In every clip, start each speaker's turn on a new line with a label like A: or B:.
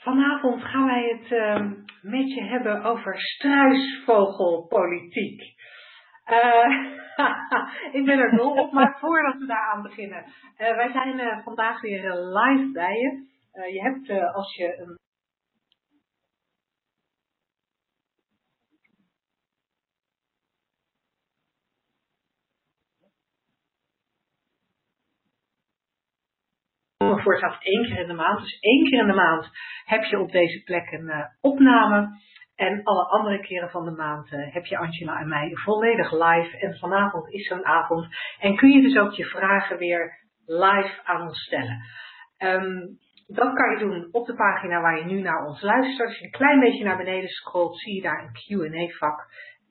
A: Vanavond gaan wij het uh, met je hebben over struisvogelpolitiek. Uh, ik ben er dol op, maar voordat we daar aan beginnen. Uh, wij zijn uh, vandaag weer live bij je. je hebt als je een voortaan één keer in de maand. Dus één keer in de maand heb je op deze plek een uh, opname. En alle andere keren van de maand uh, heb je Angela en mij volledig live. En vanavond is zo'n avond. En kun je dus ook je vragen weer live aan ons stellen. Um, dat kan je doen op de pagina waar je nu naar ons luistert. Als je een klein beetje naar beneden scrolt, zie je daar een Q&A vak.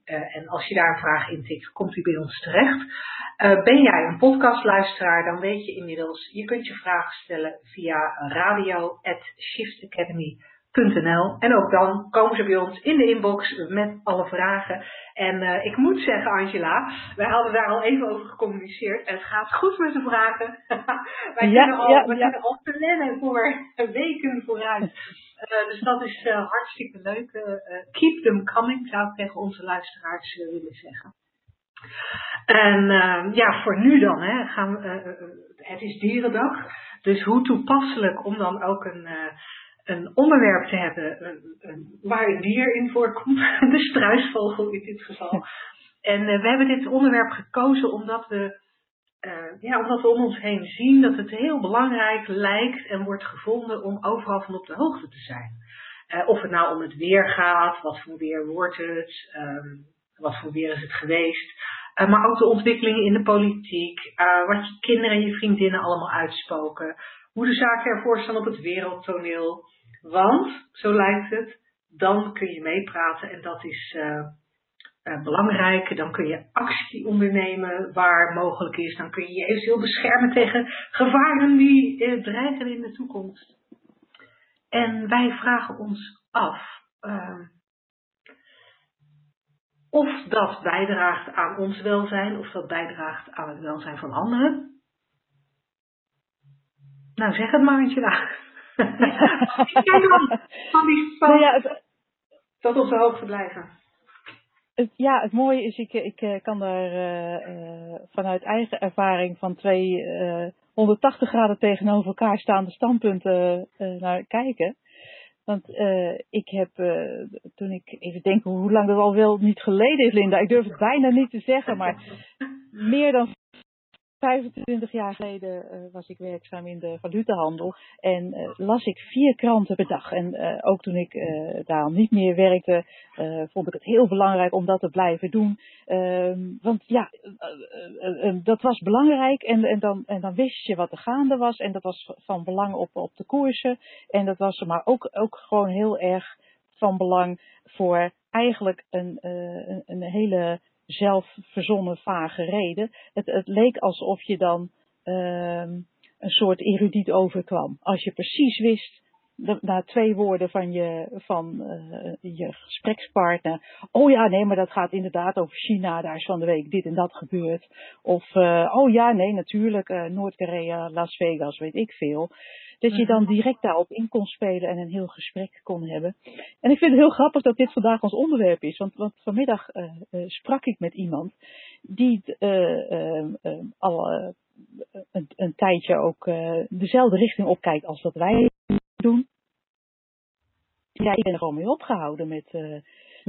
A: Uh, en als je daar een vraag in tikt, komt u bij ons terecht. Uh, ben jij een podcastluisteraar, dan weet je inmiddels, je kunt je vragen stellen via radio.shiftacademy.com en ook dan komen ze bij ons in de inbox met alle vragen. En uh, ik moet zeggen, Angela, wij hadden daar al even over gecommuniceerd. En het gaat goed met de vragen. wij ja, kunnen al, ja, we ja. kunnen al plannen voor weken vooruit. Uh, dus dat is uh, hartstikke leuk. keep them coming, zou ik tegen onze luisteraars willen zeggen. En ja, voor nu dan, hè, gaan we, het is Dierendag. Dus hoe toepasselijk om dan ook een een onderwerp te hebben een, een, waar een dier in voorkomt, de struisvogel in dit geval. En uh, we hebben dit onderwerp gekozen omdat we, uh, ja, omdat we om ons heen zien dat het heel belangrijk lijkt en wordt gevonden om overal van op de hoogte te zijn. Uh, of het nou om het weer gaat, wat voor weer wordt het, um, wat voor weer is het geweest. maar ook de ontwikkelingen in de politiek, wat je kinderen en je vriendinnen allemaal uitspoken. Hoe de zaken ervoor staan op het wereldtoneel. Want, zo lijkt het, dan kun je meepraten en dat is uh, belangrijk. Dan kun je actie ondernemen waar mogelijk is. Dan kun je je eventueel beschermen tegen gevaren die uh, dreigen in de toekomst. En wij vragen ons af of dat bijdraagt aan ons welzijn, of dat bijdraagt aan het welzijn van anderen. Nou, zeg het maar, Angela. Dan, van die nou ja, het, tot op de hoogte blijven.
B: Het, ja, het mooie is, ik, ik eh, kan daar uh, vanuit eigen ervaring van twee uh, 180 graden tegenover elkaar staande standpunten naar kijken. Want ik heb, toen ik even denk hoe lang dat al wel niet geleden is, Linda, ik durf het bijna niet te zeggen, maar meer dan 25 jaar geleden uh, was ik werkzaam in de valutahandel en uh, las ik vier kranten per dag. En uh, ook toen ik daar niet meer werkte, vond ik het heel belangrijk om dat te blijven doen. Ehm, want ja, dat was belangrijk en, en, dan, en dan wist je wat er gaande was en dat was van belang op, op de koersen. En dat was maar ook, ook gewoon heel erg van belang voor eigenlijk een, een, een hele zelf verzonnen vage reden. Het, het leek alsof je dan uh, een soort erudiet overkwam. Als je precies wist, na twee woorden van je, van, uh, je gesprekspartner. Oh ja, nee, maar dat gaat inderdaad over China. Daar is van de week dit en dat gebeurd. Of, uh, oh ja, nee, natuurlijk, uh, Noord-Korea, Las Vegas, weet ik veel. Dat je dan mhm. direct daarop in kon spelen en een heel gesprek kon hebben. En ik vind het heel grappig dat dit vandaag ons onderwerp is. Want, want vanmiddag uh, uh, sprak ik met iemand die uh, al een, een, tijdje ook dezelfde richting opkijkt als dat wij doen. Ja, ik ben er gewoon mee opgehouden met,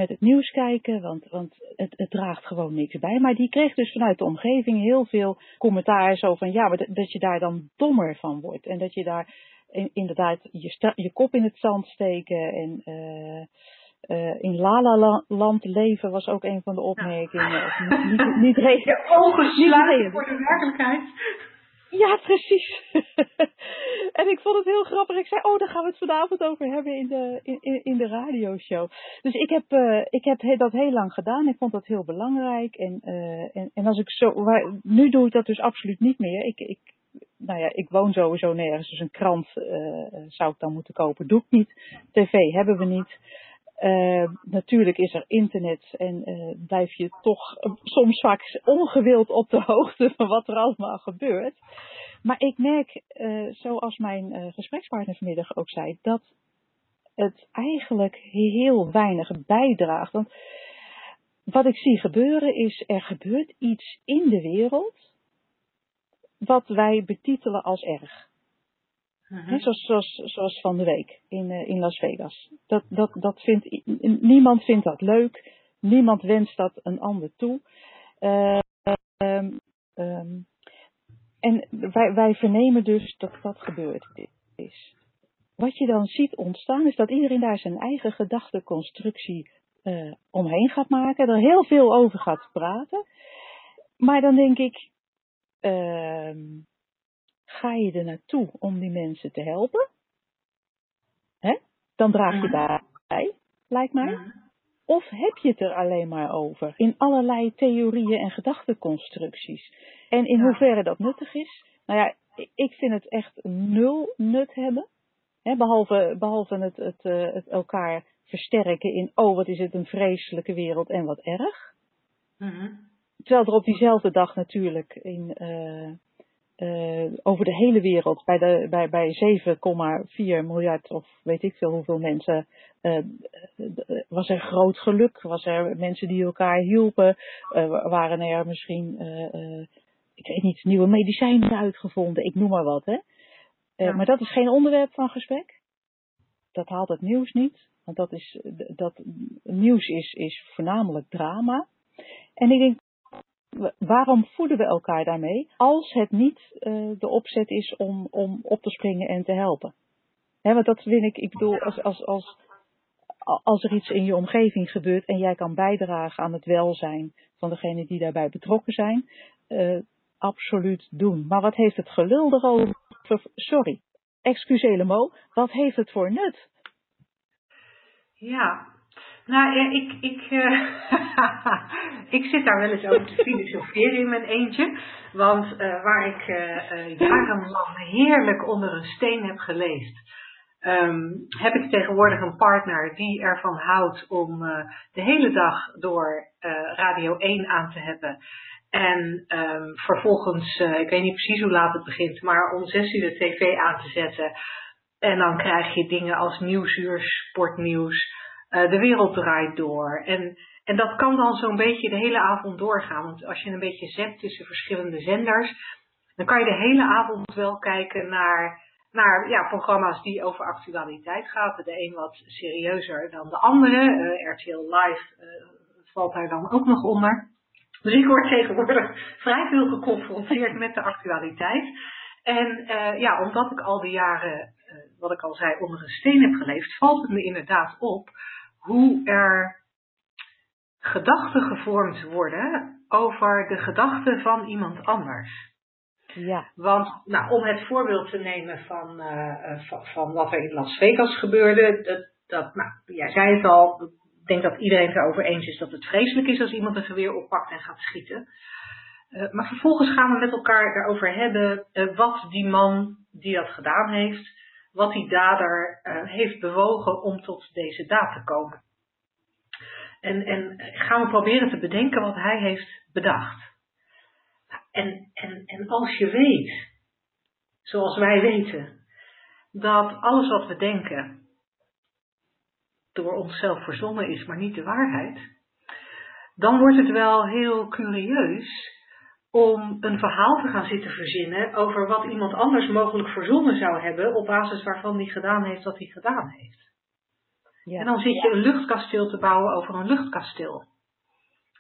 B: met het nieuws kijken, want, want het, het, draagt gewoon niks bij. Maar die kreeg dus vanuit de omgeving heel veel commentaar zo van ja, maar dat je daar dan dommer van wordt. En dat je daar inderdaad je, je kop in het zand steken en uh, uh, in Lala land leven was ook een van de opmerkingen. Ja. Niet, niet, niet,
A: niet, je ogen sluiten voor de werkelijkheid.
B: Ja, precies. en ik vond het heel grappig. Ik zei, oh, daar gaan we het vanavond over hebben in de, in, in de radioshow. Dus ik heb, uh, ik heb dat heel lang gedaan. Ik vond dat heel belangrijk. En, uh, en, en als ik zo, waar, nu doe ik dat dus absoluut niet meer. Ik, ik, nou ja, ik woon sowieso nergens, dus een krant uh, zou ik dan moeten kopen. Doe ik niet. TV hebben we niet. Uh, natuurlijk is er internet en uh, blijf je toch soms vaak ongewild op de hoogte van wat er allemaal gebeurt. Maar ik merk, zoals mijn gesprekspartner vanmiddag ook zei, dat het eigenlijk heel weinig bijdraagt. Want wat ik zie gebeuren is, er gebeurt iets in de wereld wat wij betitelen als erg. Uh-huh. zoals, zoals, zoals, van de week in, uh, in Las Vegas. Dat, dat, dat vindt, niemand vindt dat leuk. Niemand wenst dat een ander toe. Uh, um, um, en wij, wij vernemen dus dat dat gebeurd is. Wat je dan ziet ontstaan is dat iedereen daar zijn eigen gedachteconstructie uh, omheen gaat maken. Er heel veel over gaat praten. Maar dan denk ik, uh, ga je er naartoe om die mensen te helpen? Hè? Dan draag je daarbij, lijkt mij. Of heb je het er alleen maar over? In allerlei theorieën en gedachteconstructies. En in hoeverre dat nuttig is? Nou ja, ik vind het echt nul nut hebben. Hè, behalve, behalve het, het, eh, het, elkaar versterken in, oh wat is het een vreselijke wereld en wat erg. Mm Terwijl er op diezelfde dag natuurlijk in, uh, uh, over de hele wereld bij, de, bij, bij 7,4 miljard of weet ik veel hoeveel mensen uh, was er groot geluk, was er mensen die elkaar hielpen, waren er misschien, ik weet niet, nieuwe medicijnen uitgevonden, ik noem maar wat. Hè? Ja. Maar dat is geen onderwerp van gesprek. Dat haalt het nieuws niet, want dat is, dat, nieuws is, is voornamelijk drama. En ik denk waarom voeden we elkaar daarmee als het niet uh, de opzet is om, om op te springen en te helpen? He, want dat vind ik, ik bedoel, als, als, als, als er iets in je omgeving gebeurt en jij kan bijdragen aan het welzijn van degenen die daarbij betrokken zijn, uh, absoluut doen. Maar wat heeft het gelul erover? Sorry, excuseer mo, wat heeft het voor nut?
A: Ja, nou, ik, ik, uh, ik zit daar wel eens over te filosoferen in mijn eentje. Want uh, waar ik uh, jarenlang heerlijk onder een steen heb geleefd, um, heb ik tegenwoordig een partner die ervan houdt om de hele dag door Radio 1 aan te hebben. En um, vervolgens, ik weet niet precies hoe laat het begint, maar om zes uur de tv aan te zetten. En dan krijg je dingen als nieuwsuur, sportnieuws. Uh, de wereld draait door. En, en dat kan dan zo'n beetje de hele avond doorgaan. Want als je een beetje zet tussen verschillende zenders, dan kan je de hele avond wel kijken naar, naar ja, programma's die over actualiteit gaan. De een wat serieuzer dan de andere. Uh, RTL Live uh, valt daar dan ook nog onder. Dus ik word tegenwoordig vrij veel geconfronteerd met de actualiteit. En ja, omdat ik al die jaren, wat ik al zei, onder een steen heb geleefd, valt het me inderdaad op hoe er gedachten gevormd worden over de gedachten van iemand anders.
B: Ja.
A: Want, nou, om het voorbeeld te nemen van, uh, van, van, wat er in Las Vegas gebeurde, dat, dat, nou, jij zei het al, ik denk dat iedereen het erover eens is dat het vreselijk is als iemand een geweer oppakt en gaat schieten. Uh, maar vervolgens gaan we met elkaar erover hebben uh, wat die man die dat gedaan heeft, wat die dader uh, heeft bewogen om tot deze daad te komen. En, en gaan we proberen te bedenken wat hij heeft bedacht. En, en, en als je weet, zoals wij weten, dat alles wat we denken door onszelf verzonnen is, maar niet de waarheid, dan wordt het wel heel curieus om een verhaal te gaan zitten verzinnen over wat iemand anders mogelijk verzonnen zou hebben, op basis waarvan hij gedaan heeft wat hij gedaan heeft. Ja. En dan zit je een luchtkasteel te bouwen over een luchtkasteel.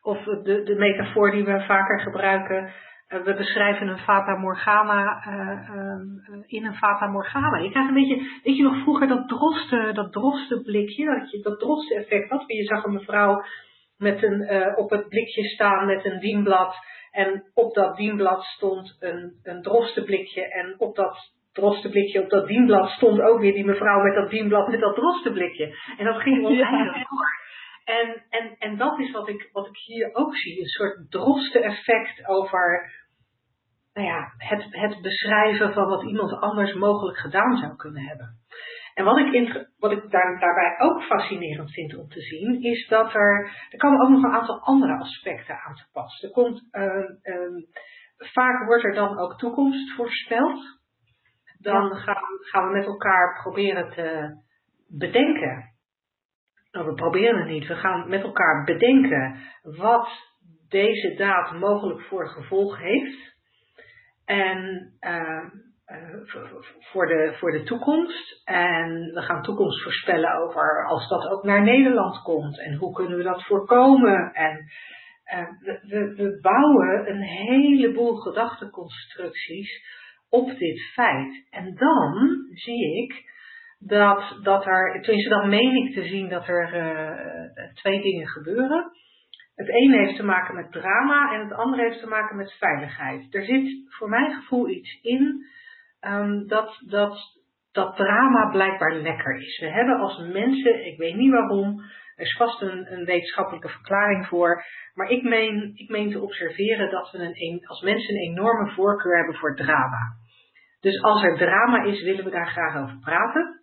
A: Of de, de metafoor die we vaker gebruiken, uh, we beschrijven een Fata Morgana uh, uh, in een Fata Morgana. Je krijgt een beetje, weet je nog vroeger dat droste, dat droste blikje, dat, je, dat droste effect had. Je zag een mevrouw met een, op het blikje staan met een dienblad En op dat dienblad stond een, een drostenblikje. En op dat drostenblikje, op dat dienblad stond ook weer die mevrouw met dat dienblad met dat drostenblikje. En dat ging oneindig ja. door. En, en, en dat is wat ik, wat ik hier ook zie. Een soort drosten effect over nou ja, het, het beschrijven van wat iemand anders mogelijk gedaan zou kunnen hebben. En wat ik, wat ik daar, daarbij ook fascinerend vind om te zien, is dat er, er komen ook nog een aantal andere aspecten aan te pas. Er komt, uh, vaak wordt er dan ook toekomst voorspeld. Dan gaan, gaan we met elkaar proberen te bedenken. Nou, we proberen het niet. We gaan met elkaar bedenken wat deze daad mogelijk voor gevolg heeft. En uh, voor, de, voor de toekomst. En we gaan toekomst voorspellen over als dat ook naar Nederland komt. En hoe kunnen we dat voorkomen. En uh, we, we, we bouwen een heleboel gedachteconstructies op dit feit. En dan zie ik dat, dat er, tenminste dan meen ik te zien dat er uh, twee dingen gebeuren. Het ene heeft te maken met drama en het andere heeft te maken met veiligheid. Er zit voor mijn gevoel iets in um, dat, dat, dat drama blijkbaar lekker is. We hebben als mensen, ik weet niet waarom, er is vast een, een wetenschappelijke verklaring voor, maar ik meen, ik meen te observeren dat we een, als mensen een enorme voorkeur hebben voor drama. Dus als er drama is, willen we daar graag over praten.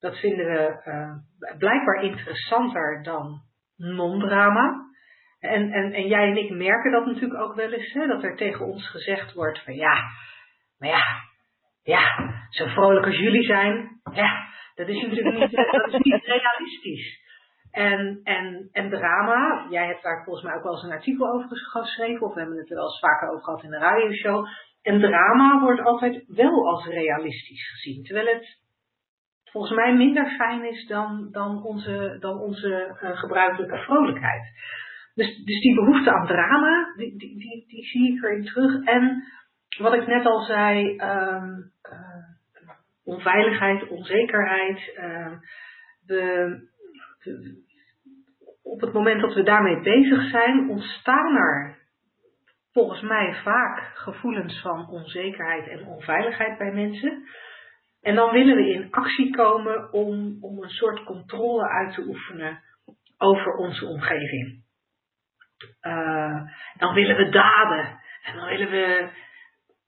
A: Dat vinden we uh, blijkbaar interessanter dan non-drama. En, en, en jij en ik merken dat natuurlijk ook wel eens, hè, dat er tegen ons gezegd wordt van ja, maar ja, ja, zo vrolijk als jullie zijn, ja, dat is natuurlijk niet, dat is niet realistisch. En, en, en drama, jij hebt daar volgens mij ook wel eens een artikel over geschreven, of we hebben het er wel eens vaker over gehad in de radioshow. En drama wordt altijd wel als realistisch gezien, terwijl het volgens mij minder fijn is dan, dan onze, dan onze uh, gebruikelijke vrolijkheid. Dus, dus die behoefte aan drama, die, die, die, die zie ik erin terug. En wat ik net al zei, um, uh, onveiligheid, onzekerheid. We, op het moment dat we daarmee bezig zijn, ontstaan er volgens mij vaak gevoelens van onzekerheid en onveiligheid bij mensen. En dan willen we in actie komen om, om een soort controle uit te oefenen over onze omgeving. Uh, dan willen we daden. En dan willen we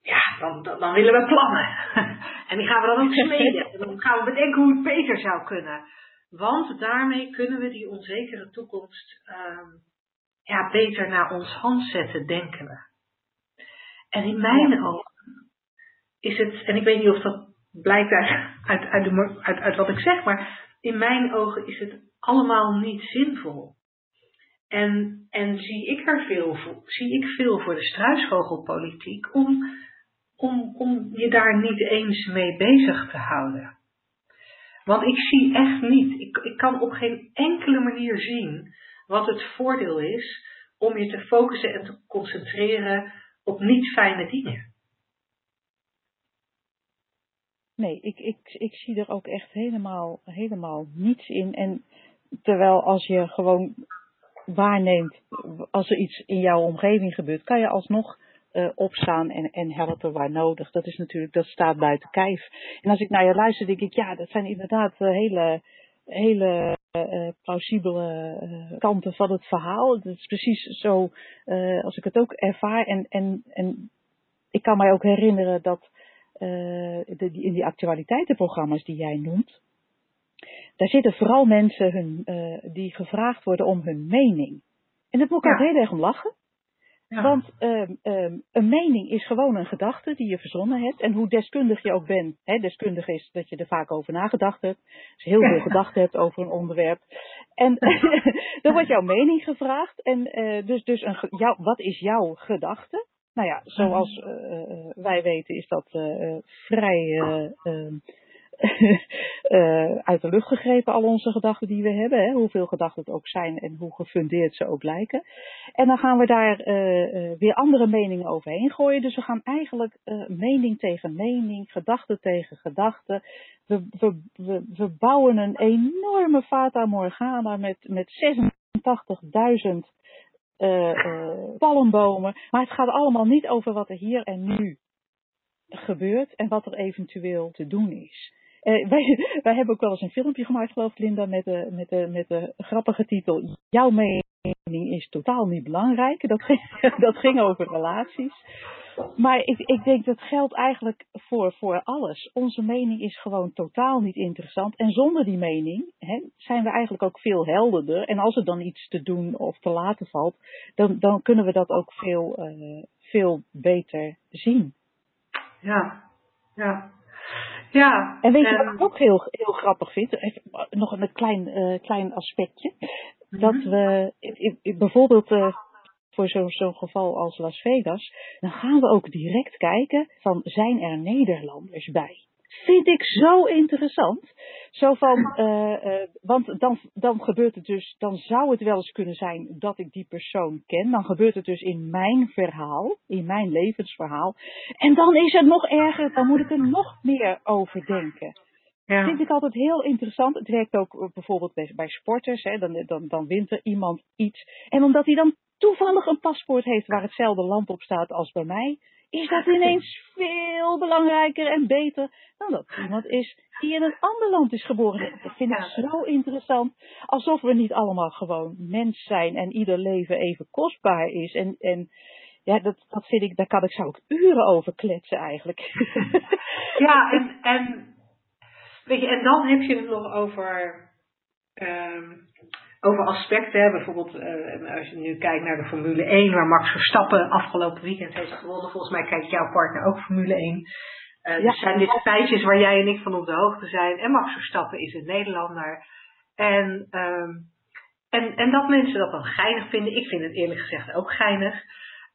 A: ja, dan, dan, willen we plannen. en die gaan we dan ook smeden. En dan gaan we bedenken hoe het beter zou kunnen. Want daarmee kunnen we die onzekere toekomst um, ja, beter naar ons hand zetten, denken we. En in mijn ogen is het, en ik weet niet of dat blijkt uit, uit, uit, de, uit, uit wat ik zeg, maar in mijn ogen is het allemaal niet zinvol. En, en zie ik er veel voor, zie ik veel voor de struisvogelpolitiek om om, om je daar niet eens mee bezig te houden. Want ik zie echt niet, ik, ik kan op geen enkele manier zien wat het voordeel is om je te focussen en te concentreren op niet fijne dingen.
B: Nee, ik, ik, ik zie er ook echt helemaal, helemaal niets in. En terwijl als je gewoon waarneemt, als er iets in jouw omgeving gebeurt, kan je alsnog uh, opstaan en, en helpen waar nodig. Dat is natuurlijk, dat staat buiten kijf. En als ik naar je luister, denk ik, ja, dat zijn inderdaad uh, hele, hele uh, plausibele kanten van het verhaal. Dat is precies zo als ik het ook ervaar. En, en, en ik kan mij ook herinneren dat de, in die actualiteitenprogramma's die jij noemt, daar zitten vooral mensen hun, die gevraagd worden om hun mening. En dat moet ik ja. ook heel erg om lachen. Want um, um, een mening is gewoon een gedachte die je verzonnen hebt. En hoe deskundig je ook bent, hè, deskundig is dat je er vaak over nagedacht hebt. Dus heel veel gedachten hebt over een onderwerp. En dan wordt jouw mening gevraagd. En uh, dus, dus een, jou, wat is jouw gedachte? Nou ja, zoals uh, wij weten is dat uh, vrij uh, uit de lucht gegrepen, al onze gedachten die we hebben. Hè, hoeveel gedachten het ook zijn en hoe gefundeerd ze ook lijken. En dan gaan we daar uh, weer andere meningen overheen gooien. Dus we gaan eigenlijk mening tegen mening, gedachte tegen gedachte. We, we, we, we bouwen een enorme Fata Morgana met, met 86.000 palmbomen. Maar het gaat allemaal niet over wat er hier en nu gebeurt en wat er eventueel te doen is. Uh, wij, wij hebben ook wel eens een filmpje gemaakt, geloof ik, Linda, met de, met de, met de grappige titel Jouw mening is totaal niet belangrijk. Dat ging, dat ging over relaties. Maar ik, ik denk dat geldt eigenlijk voor, voor alles. Onze mening is gewoon totaal niet interessant. En zonder die mening hè, zijn we eigenlijk ook veel helderder. En als er dan iets te doen of te laten valt, dan, dan kunnen we dat ook veel, veel beter zien.
A: Ja, ja. Ja.
B: En weet je wat ik ook heel, heel grappig vind? Even, nog een klein, uh, klein aspectje. Dat mhm. we bijvoorbeeld uh, voor zo'n zo geval als Las Vegas, dan gaan we ook direct kijken van zijn er Nederlanders bij? Vind ik zo interessant. Zo van, uh, uh, want dan, dan gebeurt het dus, dan zou het wel eens kunnen zijn dat ik die persoon ken. Dan gebeurt het dus in mijn verhaal, in mijn levensverhaal. En dan is het nog erger, dan moet ik er nog meer over denken. Ja. vind ik altijd heel interessant. Het werkt ook bijvoorbeeld bij, bij sporters. Hè. Dan, dan, dan wint er iemand iets. En omdat hij dan toevallig een paspoort heeft waar hetzelfde land op staat als bij mij, is dat ineens veel belangrijker en beter dan dat iemand is die in een ander land is geboren. Dat vind ik zo interessant. Alsof we niet allemaal gewoon mens zijn en ieder leven even kostbaar is. En, en ja, dat, dat vind ik, daar kan ik, zou ik uren over kletsen eigenlijk.
A: Ja, en, en, weet je, en dan heb je het nog over um, over aspecten. Bijvoorbeeld uh, als je nu kijkt naar de Formule 1, waar Max Verstappen afgelopen weekend heeft gewonnen. Volgens mij kijkt jouw partner ook Formule 1. Uh, ja. Dus zijn dit feitjes waar jij en ik van op de hoogte zijn. En Max Verstappen is een Nederlander. En, um, en, en dat mensen dat dan geinig vinden. Ik vind het eerlijk gezegd ook geinig.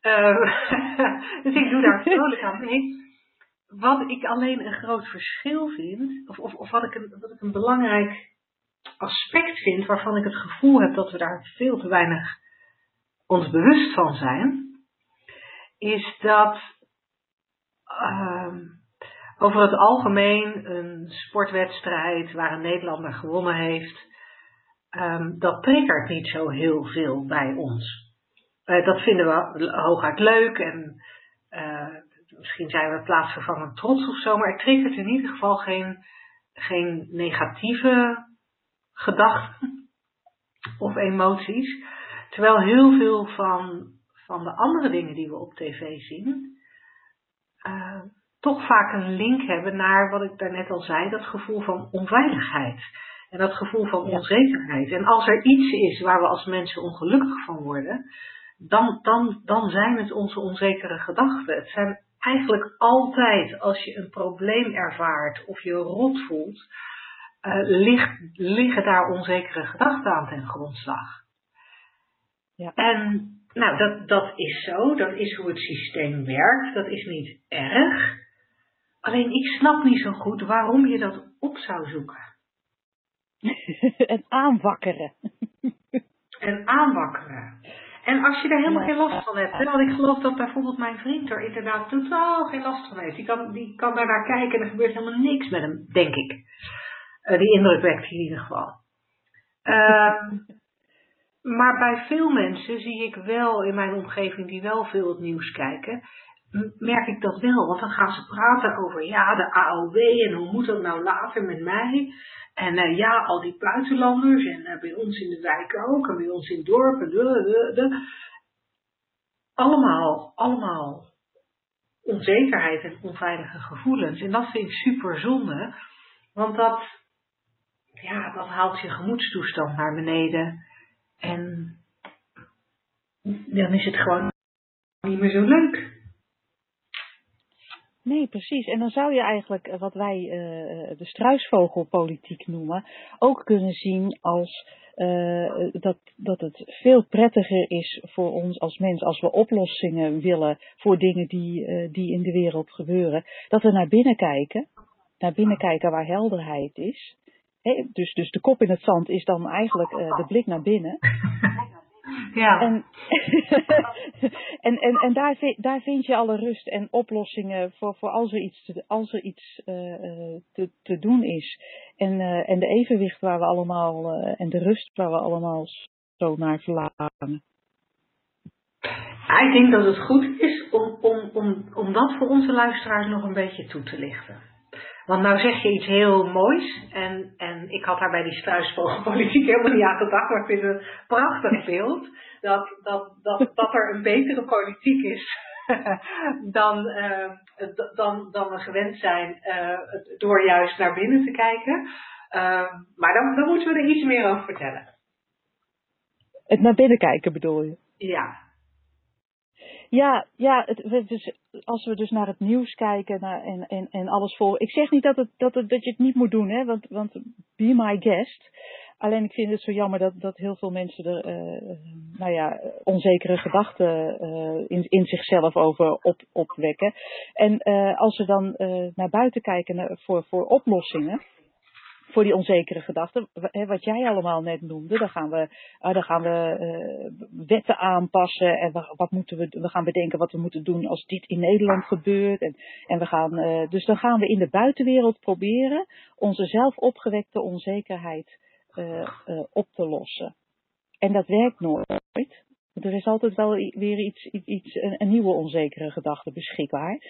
A: Uh, dus ik doe daar vrolijk aan mee. Wat ik alleen een groot verschil vind, of, of, of wat, ik een, wat ik een belangrijk aspect vind waarvan ik het gevoel heb dat we daar veel te weinig ons bewust van zijn, is dat uh, over het algemeen een sportwedstrijd waar een Nederlander gewonnen heeft, um, dat triggert niet zo heel veel bij ons. Uh, dat vinden we hooguit leuk en uh, misschien zijn we plaatsvervangend trots of zo, maar het triggert in ieder geval geen, geen negatieve gedachten of emoties. Terwijl heel veel van, van de andere dingen die we op tv zien, uh, toch vaak een link hebben naar wat ik daarnet al zei, dat gevoel van onveiligheid. En dat gevoel van onzekerheid. En als er iets is waar we als mensen ongelukkig van worden, dan, dan, dan zijn het onze onzekere gedachten. Het zijn eigenlijk altijd als je een probleem ervaart of je rot voelt, uh, ligt, liggen daar onzekere gedachten aan ten grondslag. Ja. En nou, dat, dat is zo, dat is hoe het systeem werkt, dat is niet erg. Alleen ik snap niet zo goed waarom je dat op zou zoeken.
B: en aanwakkeren.
A: en aanwakkeren. En als je daar helemaal geen last van hebt, want ik geloof dat bijvoorbeeld mijn vriend er inderdaad totaal geen last van heeft. Die kan, die kan daar naar kijken en er gebeurt helemaal niks met hem, denk ik. Uh, die indruk wekt in ieder geval. Uh, maar bij veel mensen zie ik wel in mijn omgeving die wel veel het nieuws kijken, merk ik dat wel. Want dan gaan ze praten over ja, de AOW en hoe moet dat nou later met mij. En uh, ja, al die buitenlanders en uh, bij ons in de wijk ook en bij ons in het dorp. En de, de, Allemaal, allemaal onzekerheid en onveilige gevoelens. En dat vind ik super zonde. Want dat, ja, dat haalt je gemoedstoestand naar beneden. En dan is het gewoon niet meer zo leuk.
B: Nee, precies. En dan zou je eigenlijk eh, wat wij uh, de struisvogelpolitiek noemen, ook kunnen zien als uh, dat, dat het veel prettiger is voor ons als mens als we oplossingen willen voor dingen die, die in de wereld gebeuren. Dat we naar binnen kijken, naar binnen kijken waar helderheid is dus, dus de kop in het zand is dan eigenlijk uh, de blik naar binnen.
A: Ja.
B: En, en, en, en daar, vind, daar vind je alle rust en oplossingen voor, voor als er iets, te, als er iets uh, te, te doen is. En, uh, en de evenwicht waar we allemaal, en de rust waar we allemaal zo naar verlangen.
A: Ik denk dat het goed is om, om, om, om dat voor onze luisteraars nog een beetje toe te lichten. Want nou zeg je iets heel moois. En, en ik had daar bij die struisvogelpolitiek helemaal niet aan gedacht. Maar ik vind het een prachtig beeld. Dat, dat, dat, dat er een betere politiek is dan, uh, dan, dan we gewend zijn uh, door juist naar binnen te kijken. Uh, maar dan, dan moeten we er iets meer over vertellen.
B: Het naar binnen kijken bedoel je?
A: Ja.
B: Ja, ja het, dus, als we dus naar het nieuws kijken naar, en, en, en alles voor. Ik zeg niet dat, het, dat, het, dat je het niet moet doen, hè, want, want be my guest. Alleen ik vind het zo jammer dat, dat heel veel mensen er uh, nou ja, onzekere gedachten uh, in, in zichzelf over op, opwekken. En uh, als we dan naar buiten kijken voor, voor oplossingen voor die onzekere gedachten. Wat jij allemaal net noemde, dan gaan we, uh, dan gaan we uh, wetten aanpassen en wat moeten we, we gaan bedenken wat we moeten doen als dit in Nederland gebeurt. En, en we gaan, uh, dus dan gaan we in de buitenwereld proberen onze zelf opgewekte onzekerheid op te lossen. En dat werkt nooit. Er is altijd wel weer iets, iets een, een nieuwe onzekere gedachte beschikbaar.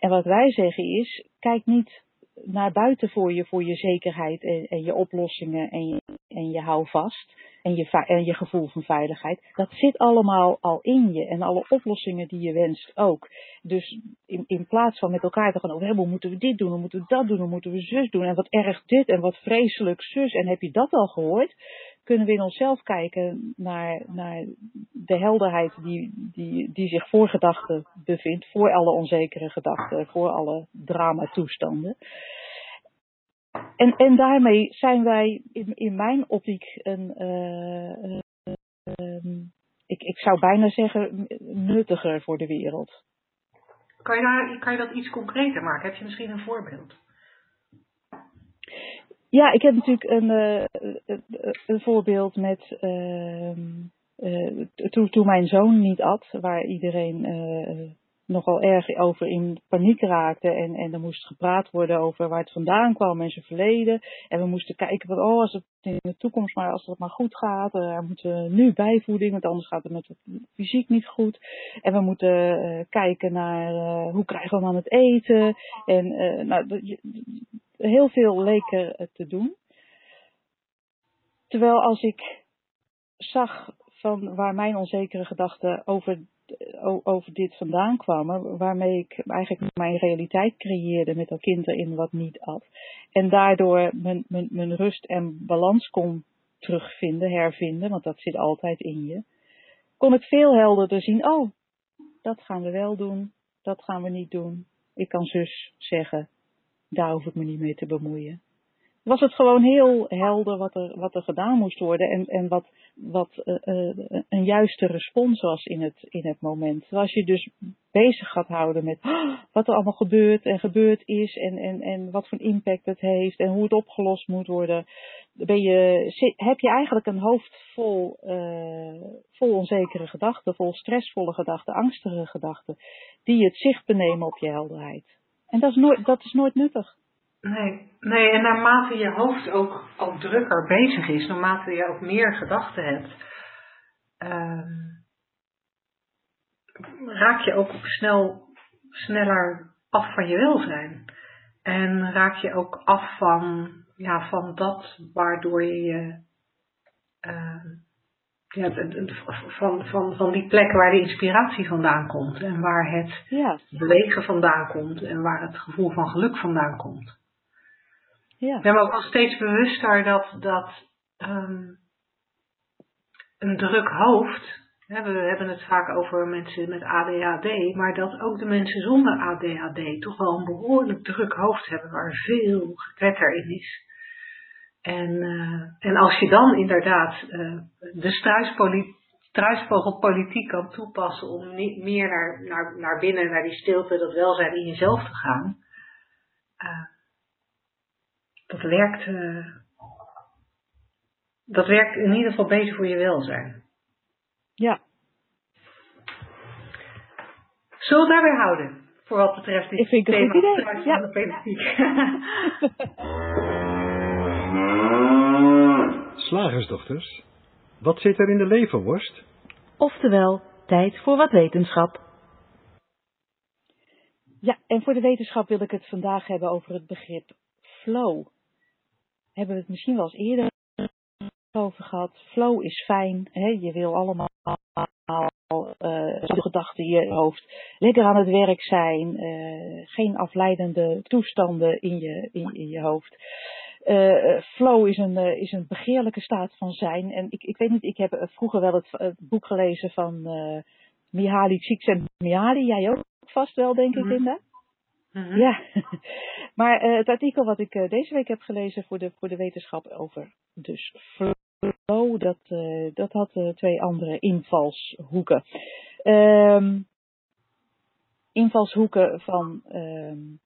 B: En wat wij zeggen is, kijk niet naar buiten voor je, voor je zekerheid en, en je oplossingen en je, en je houvast en je, en je gevoel van veiligheid. Dat zit allemaal al in je en alle oplossingen die je wenst ook. Dus in, in plaats van met elkaar te gaan over, hoe moeten we dit doen, hoe moeten we dat doen, hoe moeten we zus doen en wat erg dit en wat vreselijk zus en heb je dat al gehoord? Kunnen we in onszelf kijken naar, naar de helderheid die, die, die zich voor gedachten bevindt, voor alle onzekere gedachten, voor alle dramatoestanden. En, en daarmee zijn wij in, in mijn optiek een, uh, uh, ik, ik zou bijna zeggen, nuttiger voor de wereld.
A: Kan je, daar, kan je dat iets concreter maken? Heb je misschien een voorbeeld?
B: Ja, ik heb natuurlijk een, uh, een voorbeeld met ehm, toen, mijn zoon niet at, waar iedereen nogal erg over in paniek raakte. En, en er moest gepraat worden over waar het vandaan kwam en zijn verleden. En we moesten kijken van, oh, als het in de toekomst maar, als het maar goed gaat. Er moeten nu bijvoeding, want anders gaat het met het fysiek niet goed. En we moeten kijken naar hoe krijgen we hem aan het eten. En nou, heel veel leek er te doen. Terwijl als ik zag van waar mijn onzekere gedachten over over dit vandaan kwamen, waarmee ik eigenlijk mijn realiteit creëerde met dat kind wat niet at. En daardoor mijn, mijn, mijn rust en balans kon terugvinden, hervinden, want dat zit altijd in je. Kon ik veel helderder zien, oh, dat gaan we wel doen, dat gaan we niet doen. Ik kan zus zeggen, daar hoef ik me niet mee te bemoeien was het gewoon heel helder wat er, wat er gedaan moest worden en, en wat, wat uh, een juiste respons was in het, in het moment. Als je dus bezig gaat houden met oh, wat er allemaal gebeurt en gebeurd is en, en, en wat voor impact het heeft en hoe het opgelost moet worden, ben je, heb je eigenlijk een hoofd vol, uh, vol onzekere gedachten, vol stressvolle gedachten, angstige gedachten, die het zicht benemen op je helderheid. En dat is nooit, dat is nooit nuttig.
A: Nee, nee, en naarmate je hoofd ook, ook drukker bezig is, naarmate je ook meer gedachten hebt, uh, raak je ook snel, sneller af van je welzijn. En raak je ook af van, ja, van dat waardoor je uh, ja, van, van, van die plek waar de inspiratie vandaan komt en waar het ja. bewegen vandaan komt en waar het gevoel van geluk vandaan komt. Ja. Ik ben me ook al steeds bewuster dat, dat um, een druk hoofd, hè, we hebben het vaak over mensen met ADHD, maar dat ook de mensen zonder ADHD toch wel een behoorlijk druk hoofd hebben waar veel gekletter in is. En, uh, en als je dan inderdaad uh, de struisvogelpolitiek kan toepassen om niet meer naar, naar, naar binnen, naar die stilte, dat welzijn in jezelf te gaan, uh, dat werkt, dat werkt in ieder geval beter voor je welzijn.
B: Ja.
A: Zullen we daarbij houden? Voor wat betreft dit
B: Ik vind
A: thema
B: het een goed idee. Ja.
A: de politiek.
C: Slagersdochters, wat zit er in de leverworst?
D: Oftewel, Tijd voor wat wetenschap.
B: Ja, en voor de wetenschap wil ik het vandaag hebben over het begrip flow. Hebben we het misschien wel eens eerder over gehad. Flow is fijn, hè? je wil allemaal uh, gedachten in je hoofd lekker aan het werk zijn, uh, geen afleidende toestanden in je, in, in je hoofd. Uh, flow is een, uh, is een begeerlijke staat van zijn. En ik, ik weet niet, ik heb vroeger wel het, het boek gelezen van uh, Mihaly Csikszentmihalyi. Jij ook vast wel, denk ik, Linda? Mm -hmm. Ja, maar het artikel wat ik deze week heb gelezen voor de, voor de wetenschap over dus flow, dat, dat had twee andere invalshoeken. Um, invalshoeken van um,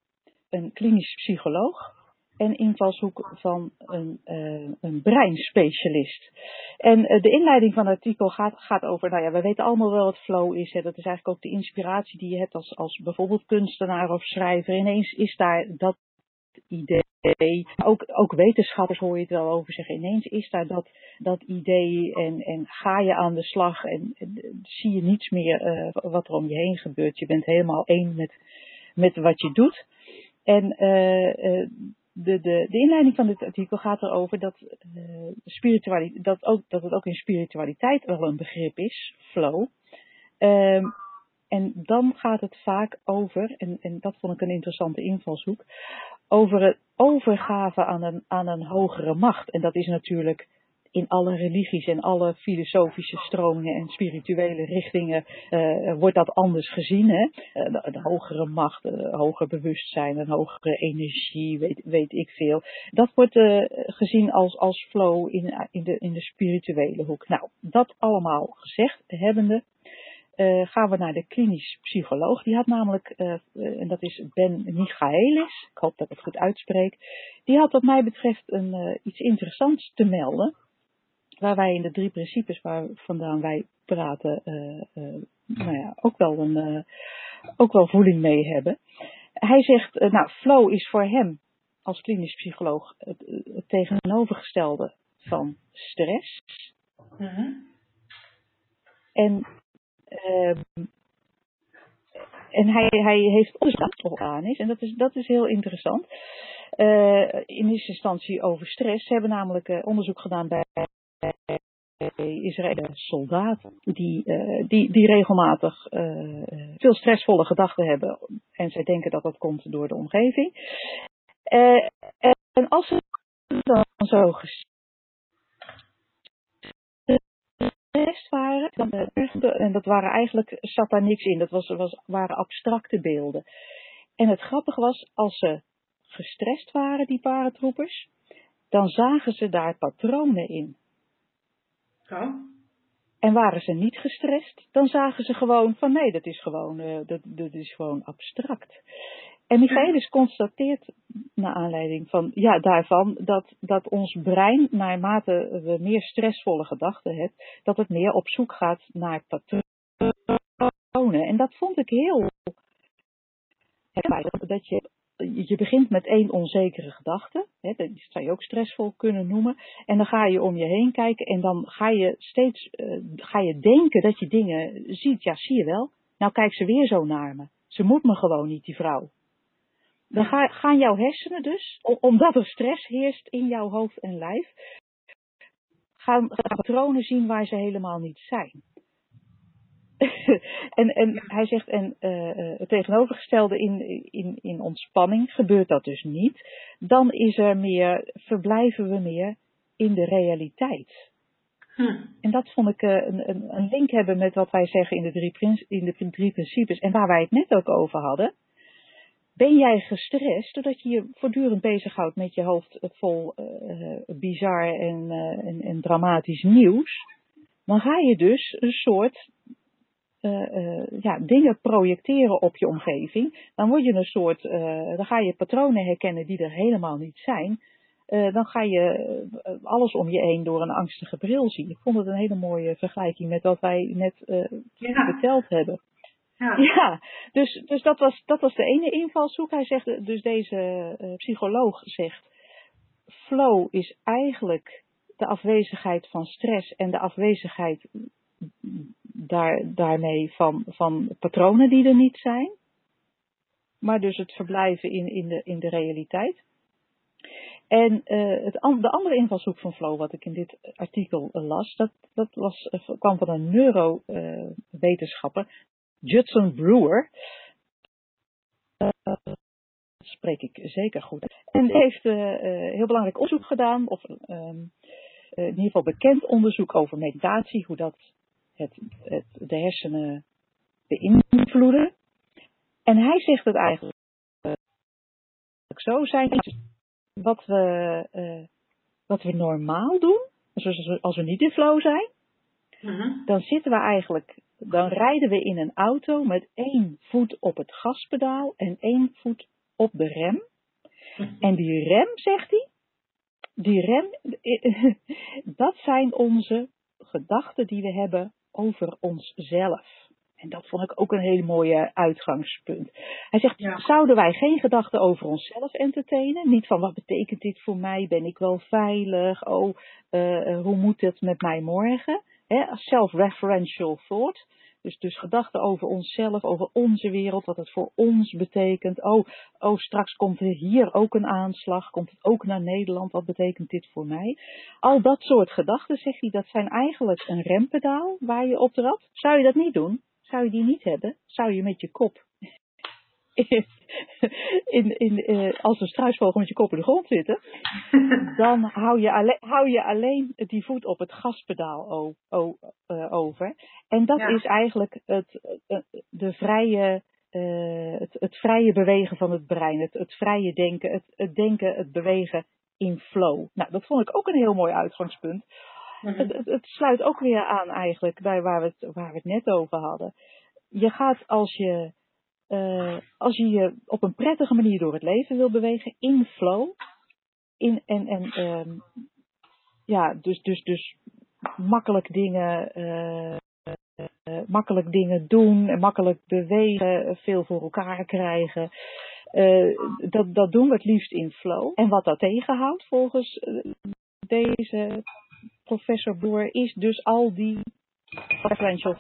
B: een klinisch psycholoog en invalshoek van een, uh, een breinspecialist. En uh, de inleiding van het artikel gaat, gaat over, nou ja, we weten allemaal wel wat flow is. Hè. Dat is eigenlijk ook de inspiratie die je hebt als, als bijvoorbeeld kunstenaar of schrijver. Ineens is daar dat idee. Ook, ook wetenschappers hoor je het wel over zeggen. Ineens is daar dat, dat idee en, en ga je aan de slag en, zie je niets meer uh, wat er om je heen gebeurt. Je bent helemaal één met, met wat je doet. En de, de, de inleiding van dit artikel gaat erover dat, uh, spiritualiteit, dat, ook, dat het ook in spiritualiteit wel een begrip is, flow. Um, en dan gaat het vaak over, en, en dat vond ik een interessante invalshoek, over het overgave aan een, aan een hogere macht. En dat is natuurlijk in alle religies en alle filosofische stromingen en spirituele richtingen uh, wordt dat anders gezien. Hè? Uh, de, hogere macht, een hoger bewustzijn, een hogere energie, weet, weet ik veel. Dat wordt gezien als, als flow in, in, de, in de spirituele hoek. Nou, dat allemaal gezegd hebbende. Gaan we naar de klinisch psycholoog. Die had namelijk, en dat is Ben Michaelis, ik hoop dat ik het goed uitspreek, die had wat mij betreft een, iets interessants te melden waar wij in de drie principes waar vandaan wij praten, uh, uh, nou ja, ook wel een, uh, ook wel voeling mee hebben. Hij zegt, nou, flow is voor hem als klinisch psycholoog het, het tegenovergestelde van stress. Mm-hmm. En, en hij, hij heeft onderzoek aan is, en dat is, dat is heel interessant. in eerste instantie over stress. Ze hebben namelijk onderzoek gedaan bij Israëlische soldaten die, uh, die, die regelmatig uh, veel stressvolle gedachten hebben. En zij denken dat dat komt door de omgeving. En als ze dan zo gestrest waren, dan, en dat waren eigenlijk, zat daar niks in, dat was, was, waren abstracte beelden. En het grappige was, als ze gestrest waren, die paratroepers, dan zagen ze daar patronen in.
A: Oh.
B: En waren ze niet gestrest, dan zagen ze gewoon van nee, dat is gewoon, uh, dat, dat is gewoon abstract. En Michaelis constateert naar aanleiding van, ja, daarvan dat, dat ons brein, naarmate we meer stressvolle gedachten hebben, dat het meer op zoek gaat naar patronen. En dat vond ik heel. Dat je je begint met één onzekere gedachte, hè, dat zou je ook stressvol kunnen noemen, en dan ga je om je heen kijken en dan ga je steeds uh, ga je denken dat je dingen ziet. Ja, zie je wel, nou kijkt ze weer zo naar me. Ze moet me gewoon niet, die vrouw. Dan ga, gaan jouw hersenen dus, omdat er stress heerst in jouw hoofd en lijf, gaan, gaan patronen zien waar ze helemaal niet zijn. en, en hij zegt, en uh, het tegenovergestelde in, in, in ontspanning gebeurt dat dus niet. Dan is er meer, verblijven we meer in de realiteit. Hm. En dat vond ik uh, een, een, een, link hebben met wat wij zeggen in de, drie, in de drie principes en waar wij het net ook over hadden. Ben jij gestrest doordat je je voortdurend bezighoudt met je hoofd vol uh, bizar en, en, en dramatisch nieuws? Dan ga je dus een soort uh, uh, ja, dingen projecteren op je omgeving, dan word je een soort, uh, dan ga je patronen herkennen die er helemaal niet zijn. dan ga je alles om je heen door een angstige bril zien. Ik vond het een hele mooie vergelijking met wat wij net ja. verteld hebben. Ja, ja dus, dus dat, was, dat was de ene invalshoek. Hij zegt, dus deze psycholoog zegt, flow is eigenlijk de afwezigheid van stress en de afwezigheid daar, daarmee van, van patronen die er niet zijn. Maar dus het verblijven in, in, de, in de realiteit. En uh, het, de andere invalshoek van flow wat ik in dit artikel las, dat, dat was, kwam van een neurowetenschapper, Judson Brewer. Uh, spreek ik zeker goed. En die heeft heel belangrijk onderzoek gedaan, of um, in ieder geval bekend onderzoek over meditatie, hoe dat het, het, de hersenen beïnvloeden. En hij zegt het eigenlijk zo zijn wat we, uh, wat we normaal doen, dus als we niet in flow zijn,
A: Mhm.
B: dan zitten we eigenlijk, dan rijden we in een auto met één voet op het gaspedaal en één voet op de rem. En die rem, zegt hij, die rem, dat zijn onze gedachten die we hebben over onszelf. En dat vond ik ook een hele mooie uitgangspunt. Hij zegt,
A: Ja.
B: zouden wij geen gedachten over onszelf entertainen? Niet van, wat betekent dit voor mij? Ben ik wel veilig? Oh, eh, hoe moet het met mij morgen? Self-referential thought. Dus, dus gedachten over onszelf, over onze wereld, wat het voor ons betekent. Oh, oh, straks komt er hier ook een aanslag, komt het ook naar Nederland, wat betekent dit voor mij? Al dat soort gedachten, zegt hij, dat zijn eigenlijk een rempedaal waar je op trapt. Zou je dat niet doen? Zou je die niet hebben? Zou je met je kop in, in, eh, als een struisvogel met je kop in de grond zitten, dan hou je, alleen, hou je alleen die voet op het gaspedaal eh, over. En dat
A: Ja.
B: is eigenlijk het, eh, de vrije, het, het vrije bewegen van het brein, het, het vrije denken, het, het denken, het bewegen in flow. Nou, dat vond ik ook een heel mooi uitgangspunt.
A: Mhm.
B: Het, sluit ook weer aan eigenlijk bij waar we het, waar we het net over hadden. Je gaat als je, eh, als je je op een prettige manier door het leven wil bewegen, in flow, in, en, en ehm, ja, dus, dus, dus makkelijk dingen, eh, eh, makkelijk dingen doen, en makkelijk bewegen, veel voor elkaar krijgen. Dat, dat doen we het liefst in flow. En wat dat tegenhoudt volgens deze professor Boer is dus al die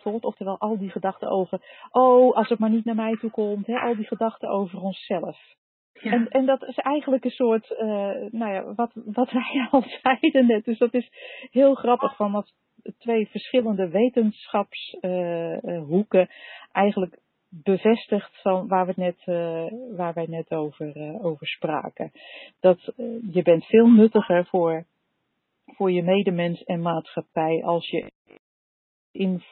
B: thought, oftewel al die gedachten over, oh, als het maar niet naar mij toe komt, hè, al die gedachten over onszelf.
A: Ja.
B: En, en dat is eigenlijk een soort, eh, nou ja, wat, wat wij al zeiden net. Dus dat is heel grappig van dat twee verschillende wetenschapshoeken eigenlijk bevestigt van waar, we net, eh, waar wij net over, eh, over spraken. Dat eh, je bent veel nuttiger voor, voor je medemens en maatschappij als je in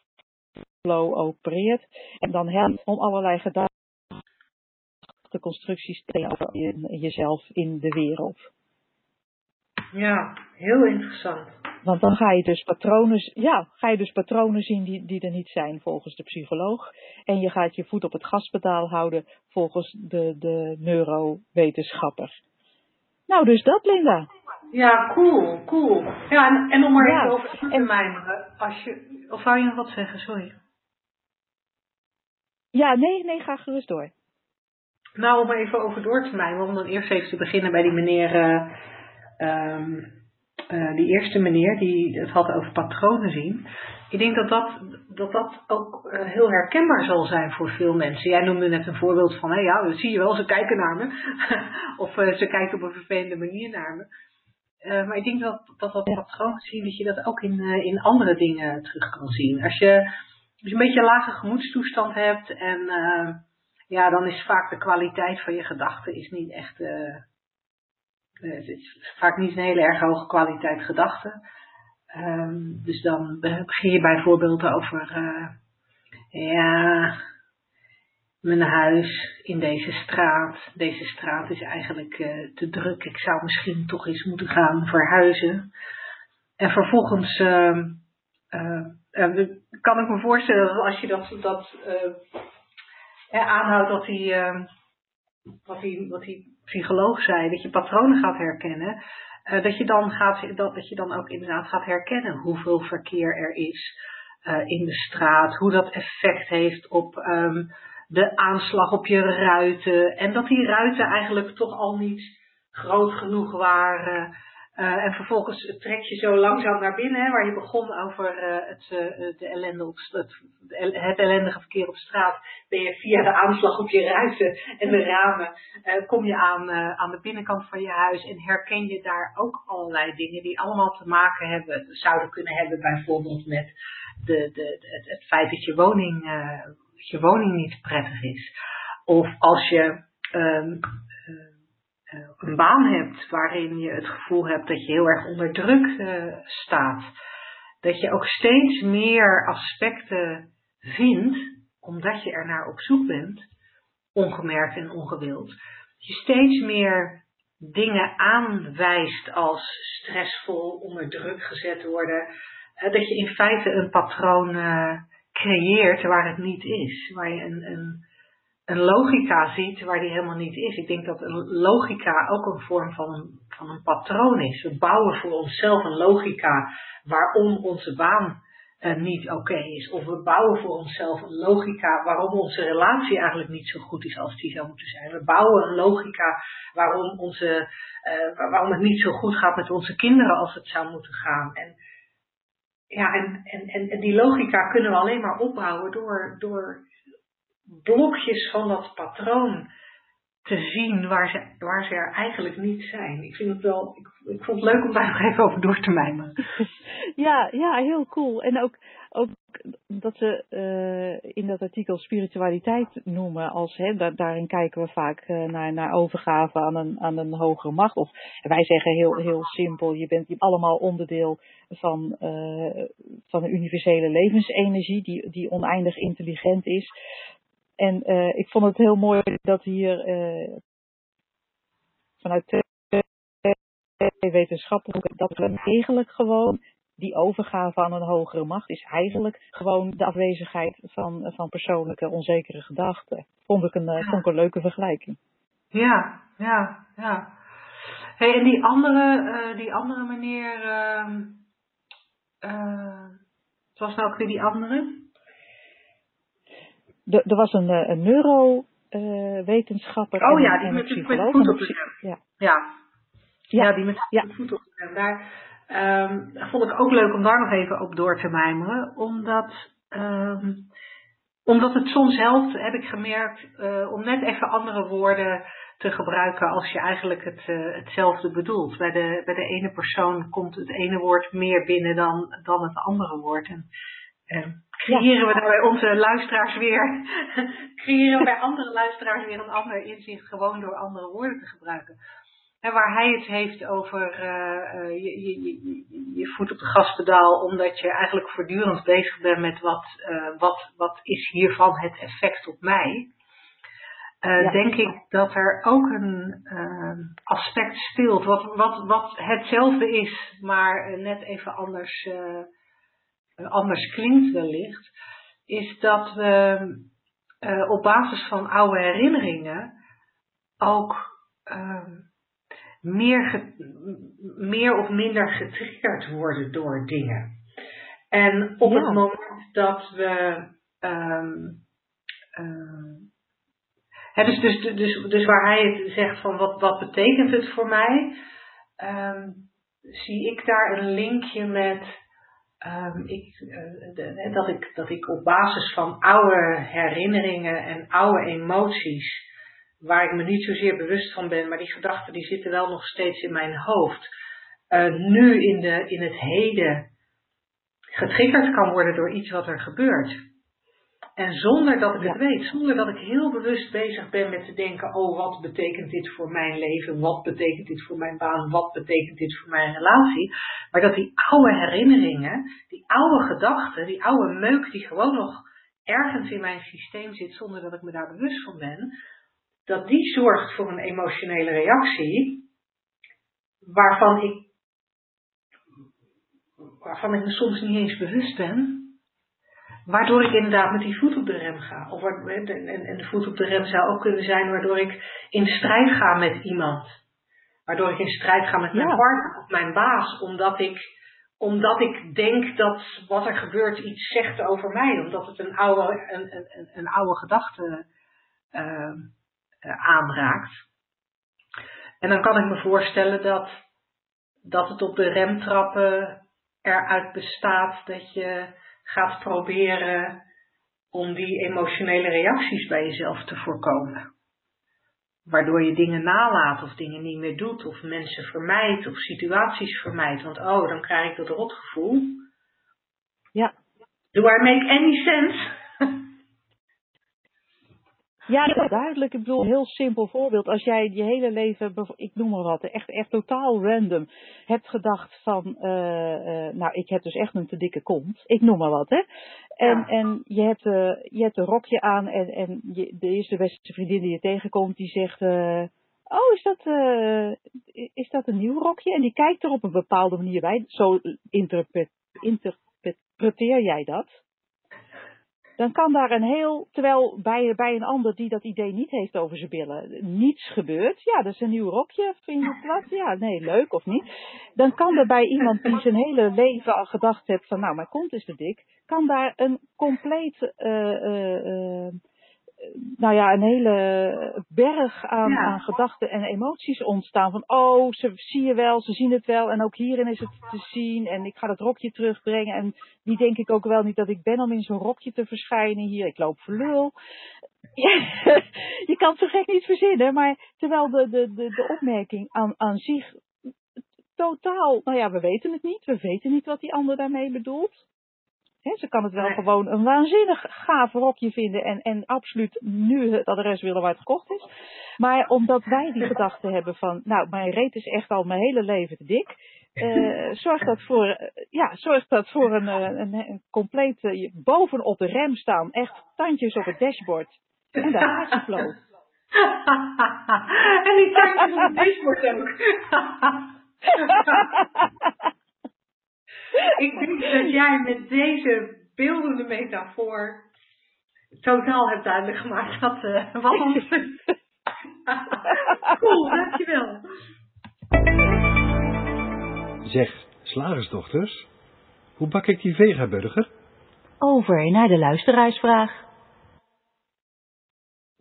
B: flow opereert. En dan helpt om allerlei gedachteconstructies te over je- jezelf in de wereld.
A: ja, heel interessant.
B: Want dan ga je dus patronen, ja, ga je dus patronen zien die, die er niet zijn volgens de psycholoog. En je gaat je voet op het gaspedaal houden volgens de, de neurowetenschapper. Nou, dus dat, Linda.
A: Ja, cool, cool. Ja, en, en om maar
B: Ja,
A: even over te
B: en-
A: mijmeren, als je, of wou je nog wat zeggen, sorry.
B: Ja, nee, nee, ga gerust door.
A: Nou, om er even over door te mijmeren, om dan eerst even te beginnen bij die meneer, eh, ehm, eh, die eerste meneer die het had over patronen zien. Ik denk dat dat, dat, dat ook eh, heel herkenbaar zal zijn voor veel mensen. Jij noemde net een voorbeeld van, hé, ja, dat zie je wel, ze kijken naar me. of ze kijken op een vervelende manier naar me. Eh, maar ik denk dat dat, dat patroon zien, dat je dat ook in, eh, in andere dingen terug kan zien. Als je, als je een beetje een lage gemoedstoestand hebt en eh, ja, dan is vaak de kwaliteit van je gedachten is niet echt, het is vaak niet een hele erg hoge kwaliteit gedachten. Ehm, dus dan be- begin je bijvoorbeeld over, ja, mijn huis in deze straat. Deze straat is eigenlijk eh, te druk. Ik zou misschien toch eens moeten gaan verhuizen. En vervolgens ehm, eh, eh, kan ik me voorstellen dat als je dat, dat aanhoudt dat die, ehm, wat, die, wat die psycholoog zei, dat je patronen gaat herkennen. dat, je dan gaat, dat, dat je dan ook inderdaad gaat herkennen hoeveel verkeer er is in de straat. Hoe dat effect heeft op ehm, de aanslag op je ruiten. En dat die ruiten eigenlijk toch al niet groot genoeg waren. Uh, en vervolgens trek je zo langzaam naar binnen, waar je begon over uh, het, uh, de ellende op, het, het, ellendige verkeer op straat. Ben je via de aanslag op je ruiten en de ramen, kom je aan, aan de binnenkant van je huis en herken je daar ook allerlei dingen die allemaal te maken hebben, zouden kunnen hebben bijvoorbeeld met de, de, het, het feit dat je woning, je woning niet prettig is. Of als je um, uh, een baan hebt waarin je het gevoel hebt dat je heel erg onder druk uh, staat, dat je ook steeds meer aspecten vindt, omdat je er naar op zoek bent, ongemerkt en ongewild, dat je steeds meer dingen aanwijst als stressvol, onder druk gezet worden, dat je in feite een patroon creëert waar het niet is, waar je een, een een logica ziet waar die helemaal niet is. Ik denk dat een logica ook een vorm van, van een patroon is. We bouwen voor onszelf een logica waarom onze baan uh, niet oké is. Of we bouwen voor onszelf een logica waarom onze relatie eigenlijk niet zo goed is als die zou moeten zijn. We bouwen een logica waarom, onze, uh, waarom het niet zo goed gaat met onze kinderen als het zou moeten gaan. En, ja, en, en, en die logica kunnen we alleen maar opbouwen door, door blokjes van dat patroon te zien waar ze, waar ze er eigenlijk niet zijn. Ik vind het wel, ik, vond het leuk om daar nog even over door te mijmeren.
B: Ja, ja, heel cool. En ook, ook dat ze uh, in dat artikel spiritualiteit noemen als, hè, da daarin kijken we vaak uh, naar, naar overgave aan een, aan een hogere macht. Of wij zeggen heel, heel simpel, je bent allemaal onderdeel van, uh, van een universele levensenergie die, die oneindig intelligent is. En ik vond het heel mooi dat hier vanuit twee wetenschappelijke dat we eigenlijk gewoon die overgave aan een hogere macht is eigenlijk gewoon de afwezigheid van, van persoonlijke onzekere gedachten. Vond ik een, ja. vond ik een leuke vergelijking.
A: Ja, ja, ja. Hey, en die andere, uh, die andere meneer, uh, wat was nou ook weer die andere?
B: er was een, eh, een neurowetenschapper.
A: Oh ja, die met, met voet op de ja. ja. Ja. die met ja. voet op de Daar um, vond ik ook leuk om daar nog even op door te mijmeren. Omdat, um, omdat het soms helpt, heb ik gemerkt, uh, om net even andere woorden te gebruiken als je eigenlijk het, uh, hetzelfde bedoelt. Bij de, bij de ene persoon komt het ene woord meer binnen dan, dan het andere woord. En, creëren we bij onze luisteraars weer, creëren we bij andere luisteraars weer een ander inzicht gewoon door andere woorden te gebruiken. En waar hij het heeft over uh, je, je, je, je, voet op de gaspedaal, omdat je eigenlijk voortdurend bezig bent met wat, uh, wat, wat is hiervan het effect op mij. Ja. Denk ik dat er ook een aspect speelt, wat, wat, wat hetzelfde is, maar net even anders anders klinkt wellicht, is dat we op basis van oude herinneringen ook meer, meer of minder getriggerd worden door dingen. En op ja. het moment dat we. Um, dus, dus, dus, dus waar hij het zegt van wat, wat betekent het voor mij, um, zie ik daar een linkje met um, ik, uh, de, dat, ik, dat ik op basis van oude herinneringen en oude emoties, waar ik me niet zozeer bewust van ben, maar die gedachten die zitten wel nog steeds in mijn hoofd, uh, nu in, de, in het heden getriggerd kan worden door iets wat er gebeurt. En zonder dat ik het weet, zonder dat ik heel bewust bezig ben met te denken, oh wat betekent dit voor mijn leven, wat betekent dit voor mijn baan, wat betekent dit voor mijn relatie. Maar dat die oude herinneringen, die oude gedachten, die oude meuk die gewoon nog ergens in mijn systeem zit zonder dat ik me daar bewust van ben, dat die zorgt voor een emotionele reactie waarvan ik, waarvan ik me soms niet eens bewust ben, Waardoor ik inderdaad met die voet op de rem ga. Of, en, en de voet op de rem zou ook kunnen zijn waardoor ik in strijd ga met iemand. Waardoor ik in strijd ga met mijn ja. partner of mijn baas. Omdat ik, omdat ik denk dat wat er gebeurt iets zegt over mij. Omdat het een oude, een, een, een oude gedachte uh, aanraakt. En dan kan ik me voorstellen dat dat het op de remtrappen eruit bestaat dat je gaat proberen om die emotionele reacties bij jezelf te voorkomen. Waardoor je dingen nalaat of dingen niet meer doet of mensen vermijdt of situaties vermijdt. Want oh, dan krijg ik dat rotgevoel.
B: Ja.
A: Do I make any sense?
B: Ja, dat is duidelijk. Ik bedoel, een heel simpel voorbeeld. Als jij je hele leven, ik noem maar wat, echt, echt totaal random, hebt gedacht van, uh, uh, nou, ik heb dus echt een te dikke kont. Ik noem maar wat, hè. En, ja. en je, hebt, uh, je hebt een rokje aan en, en je, de eerste beste vriendin die je tegenkomt, die zegt, oh, is dat, is dat een nieuw rokje? En die kijkt er op een bepaalde manier bij. Zo interpret, interpreteer jij dat dan kan daar een heel, terwijl bij, bij een ander die dat idee niet heeft over zijn billen, niets gebeurt. Ja, dat is een nieuw rokje, vind je plat? Ja, nee, leuk of niet. Dan kan er bij iemand die zijn hele leven al gedacht heeft van, nou, mijn kont is te dik, kan daar een compleet uh, uh, nou ja, een hele berg aan, ja. aan gedachten en emoties ontstaan. Van, oh, ze zie je wel, ze zien het wel. En ook hierin is het te zien. En ik ga dat rokje terugbrengen. En die denk ik ook wel niet dat ik ben om in zo'n rokje te verschijnen hier. Ik loop voor lul. Ja, je kan het zo gek niet verzinnen. Maar terwijl de, de, de, de opmerking aan, aan zich totaal, nou ja, we weten het niet. We weten niet wat die ander daarmee bedoelt. He, ze kan het wel nee. gewoon een waanzinnig gaaf rokje vinden en, en absoluut nu het adres willen waar het gekocht is. Maar omdat wij die gedachte hebben van, nou, mijn reet is echt al mijn hele leven te dik. Uh, zorgt dat voor, uh, ja, zorgt dat voor een, een, een compleet uh, bovenop de rem staan. Echt tandjes op het dashboard. En daar is flow.
A: en die tandjes op het dashboard ook. ik denk dat jij met deze beeldende metafoor totaal hebt duidelijk gemaakt dat uh, wat ons. cool, dankjewel.
C: Zeg, slagersdochters, hoe bak ik die vegaburger?
D: Over naar de luisteraarsvraag.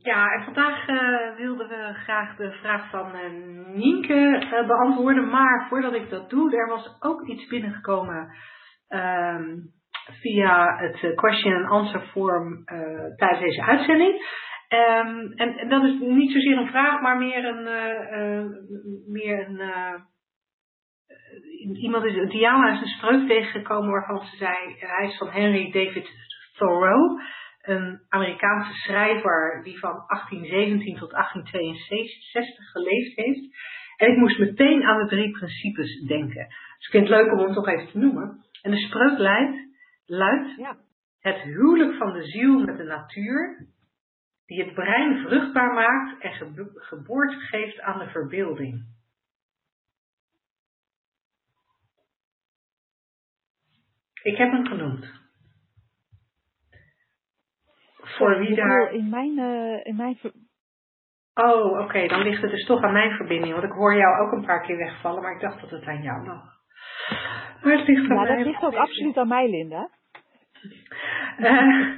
A: Ja, en vandaag uh, wilden we graag de vraag van uh, Nienke uh, beantwoorden. Maar voordat ik dat doe, er was ook iets binnengekomen um, via het question and answer form tijdens deze uitzending. En, en, dat is niet zozeer een vraag, maar meer een, meer een iemand is, Diana is een spreuk tegengekomen waarvan ze zei, hij is van Henry David Thoreau een Amerikaanse schrijver die van 1817 tot 1862 geleefd heeft. En ik moest meteen aan de drie principes denken. Dus ik vind het leuk om hem toch even te noemen. En de spreuk luidt, luidt ja. het huwelijk van de ziel met de natuur, die het brein vruchtbaar maakt en ge geboorte geeft aan de verbeelding. Ik heb hem genoemd voor wie daar.
B: In mijn, uh, in mijn
A: Oh, oké, okay. dan ligt het dus toch aan mijn verbinding. Want ik hoor jou ook een paar keer wegvallen, maar ik dacht dat het aan jou lag. Maar het ligt aan
B: ja,
A: mij.
B: dat ligt ook absoluut aan mij, Linda.
A: Uh,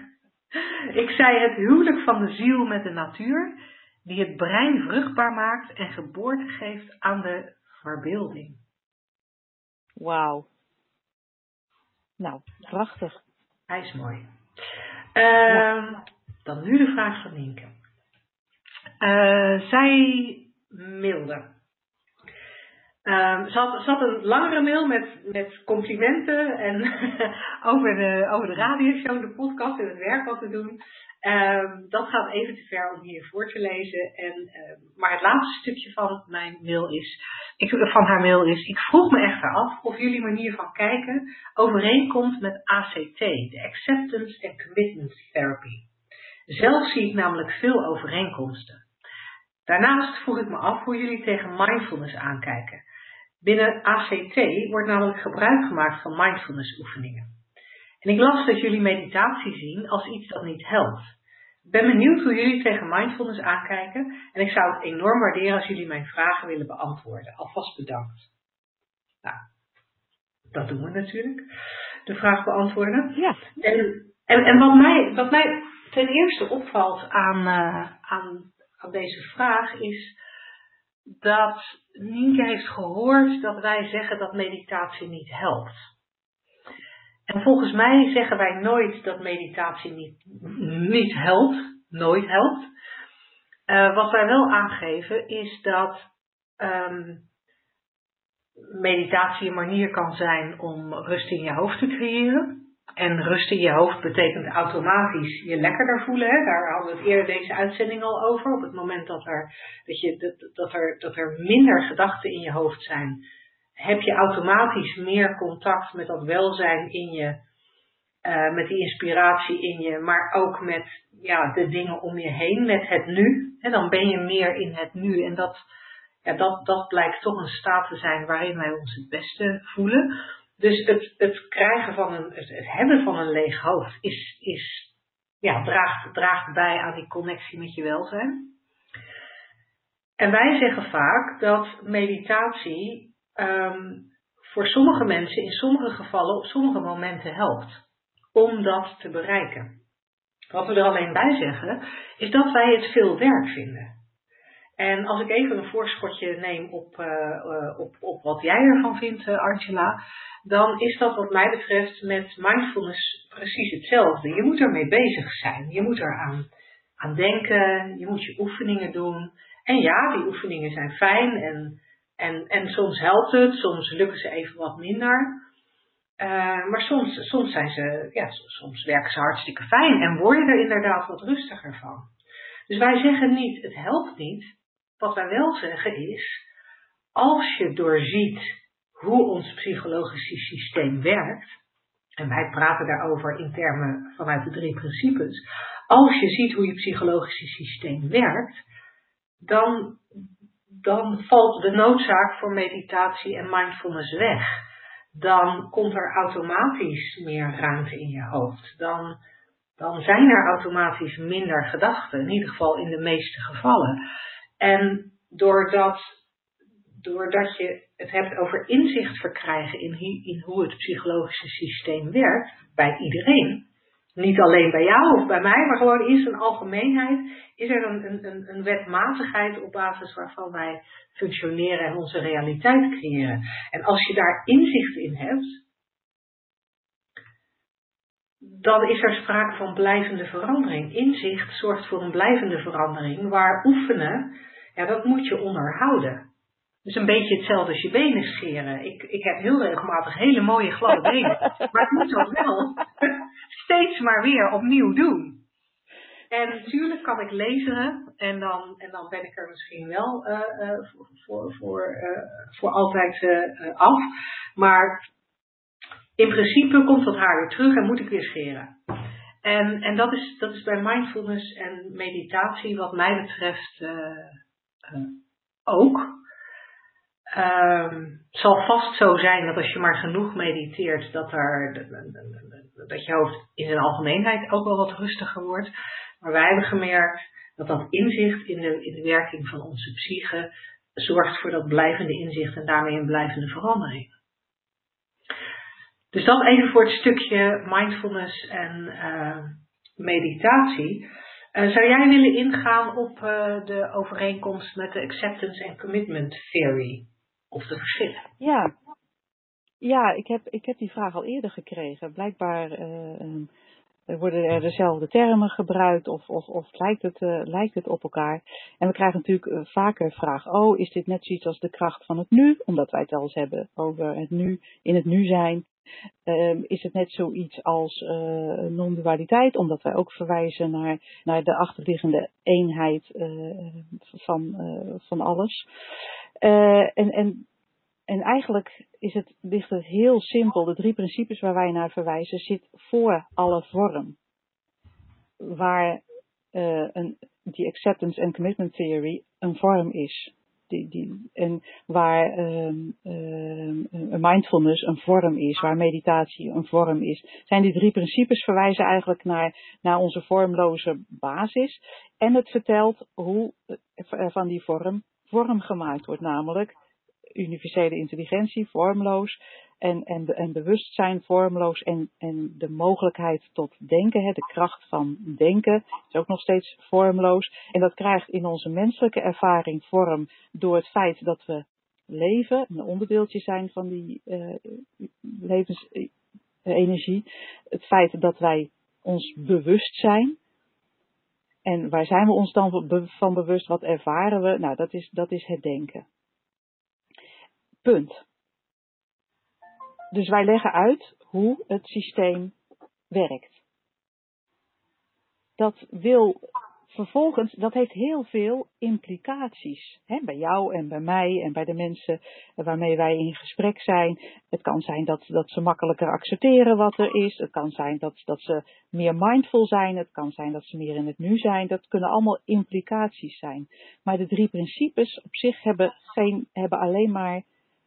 A: ik zei het huwelijk van de ziel met de natuur, die het brein vruchtbaar maakt en geboorte geeft aan de verbeelding.
B: Wauw. Nou, prachtig.
A: Hij is mooi. Uh, dan nu de vraag van Nienke. Uh, zij mailde. Um, ze, had, een langere mail met, met complimenten en over, de, over de radioshow, de podcast en het werk wat we doen. Um, dat gaat even te ver om hier voor te lezen. En, uh, maar het laatste stukje van mijn mail is, ik, van haar mail is, ik vroeg me echter af of jullie manier van kijken overeenkomt met ACT, de Acceptance and Commitment Therapy. Zelf zie ik namelijk veel overeenkomsten. Daarnaast vroeg ik me af hoe jullie tegen mindfulness aankijken. Binnen ACT wordt namelijk gebruik gemaakt van mindfulness oefeningen. En ik las dat jullie meditatie zien als iets dat niet helpt. Ik ben benieuwd hoe jullie tegen mindfulness aankijken en ik zou het enorm waarderen als jullie mijn vragen willen beantwoorden. Alvast bedankt. Nou, dat doen we natuurlijk. De vraag beantwoorden.
B: Ja.
A: En, en, en wat, mij, wat mij ten eerste opvalt aan, uh, aan, aan deze vraag is dat Nienke heeft gehoord dat wij zeggen dat meditatie niet helpt. En volgens mij zeggen wij nooit dat meditatie niet, niet helpt, nooit helpt. Uh, wat wij wel aangeven is dat um, meditatie een manier kan zijn om rust in je hoofd te creëren. En rust in je hoofd betekent automatisch je lekkerder voelen. Hè? Daar hadden we het eerder deze uitzending al over. Op het moment dat er, dat je, dat, dat er, dat er minder gedachten in je hoofd zijn, heb je automatisch meer contact met dat welzijn in je, uh, met die inspiratie in je, maar ook met ja, de dingen om je heen, met het nu. En dan ben je meer in het nu. En dat, ja, dat, dat blijkt toch een staat te zijn waarin wij ons het beste voelen. Dus het, het krijgen van een, het, hebben van een leeg hoofd is, is, ja, draagt, draagt bij aan die connectie met je welzijn. En wij zeggen vaak dat meditatie um, voor sommige mensen in sommige gevallen op sommige momenten helpt om dat te bereiken. Wat we er alleen bij zeggen, is dat wij het veel werk vinden. En als ik even een voorschotje neem op, uh, op, op wat jij ervan vindt, uh, Angela, dan is dat wat mij betreft met mindfulness precies hetzelfde. Je moet ermee bezig zijn. Je moet eraan aan denken, je moet je oefeningen doen. En ja, die oefeningen zijn fijn en, en, en soms helpt het, soms lukken ze even wat minder. Maar soms, soms, zijn ze, ja, soms werken ze hartstikke fijn en word je er inderdaad wat rustiger van. Dus wij zeggen niet, het helpt niet. Wat wij wel zeggen is, als je doorziet hoe ons psychologische systeem werkt, en wij praten daarover in termen vanuit de drie principes, als je ziet hoe je psychologische systeem werkt, dan, dan valt de noodzaak voor meditatie en mindfulness weg dan komt er automatisch meer ruimte in je hoofd. Dan, dan zijn er automatisch minder gedachten, in ieder geval in de meeste gevallen. En doordat, doordat je het hebt over inzicht verkrijgen in, in hoe het psychologische systeem werkt, bij iedereen, niet alleen bij jou of bij mij, maar gewoon in zijn algemeenheid, is er een, een, een wetmatigheid op basis waarvan wij functioneren en onze realiteit creëren. En als je daar inzicht in hebt, dan is er sprake van blijvende verandering. Inzicht zorgt voor een blijvende verandering, waar oefenen, ja, dat moet je onderhouden. Dus een beetje hetzelfde als je benen scheren. Ik, ik heb heel regelmatig hele mooie gladde benen. Maar ik moet dat wel steeds maar weer opnieuw doen. En natuurlijk kan ik lezen en dan, en dan ben ik er misschien wel uh, uh, voor, voor, uh, voor altijd af. Maar in principe komt dat haar weer terug en moet ik weer scheren. En, en dat, is, dat is bij mindfulness en meditatie wat mij betreft ook. Um, het zal vast zo zijn dat als je maar genoeg mediteert, dat, er, dat je hoofd in zijn algemeenheid ook wel wat rustiger wordt. Maar wij hebben gemerkt dat dat inzicht in de, in werking van onze psyche zorgt voor dat blijvende inzicht en daarmee een blijvende verandering. Dus dat even voor het stukje mindfulness en uh, meditatie. Uh, zou jij willen ingaan op uh, de overeenkomst met de acceptance and commitment theory? Of de verschillen?
B: Ja, ja ik, heb, ik heb die vraag al eerder gekregen. Blijkbaar worden er dezelfde termen gebruikt of, of, of lijkt, het, lijkt het op elkaar? En we krijgen natuurlijk vaker de vraag, oh, is dit net zoiets als de kracht van het nu? Omdat wij het wel eens hebben over het nu, in het nu zijn. Uh, is het net zoiets als uh, non-dualiteit, omdat wij ook verwijzen naar, naar de achterliggende eenheid van, van alles. en, en en eigenlijk is het, ligt het heel simpel. De drie principes waar wij naar verwijzen zit voor alle vorm. Waar een, die acceptance and commitment theory een vorm is. En waar um, um, mindfulness een vorm is, waar meditatie een vorm is. Zijn die drie principes verwijzen eigenlijk naar, naar onze vormloze basis. En het vertelt hoe uh, van die vorm vorm gemaakt wordt, namelijk universele intelligentie, vormloos. en, en, en bewustzijn vormloos en, en de mogelijkheid tot denken, hè, de kracht van denken, is ook nog steeds vormloos. En dat krijgt in onze menselijke ervaring vorm door het feit dat we leven, een onderdeeltje zijn van die uh, levensenergie. Het feit dat wij ons bewust zijn. En waar zijn we ons dan van bewust? Wat ervaren we? Nou, dat is, dat is het denken. Punt. Dus wij leggen uit hoe het systeem werkt. Dat wil vervolgens, dat heeft heel veel implicaties. Hè, bij jou en bij mij en bij de mensen waarmee wij in gesprek zijn. Het kan zijn dat, dat ze makkelijker accepteren wat er is. Het kan zijn dat, dat ze meer mindful zijn. Het kan zijn dat ze meer in het nu zijn. Dat kunnen allemaal implicaties zijn. Maar de drie principes op zich hebben, geen, hebben alleen maar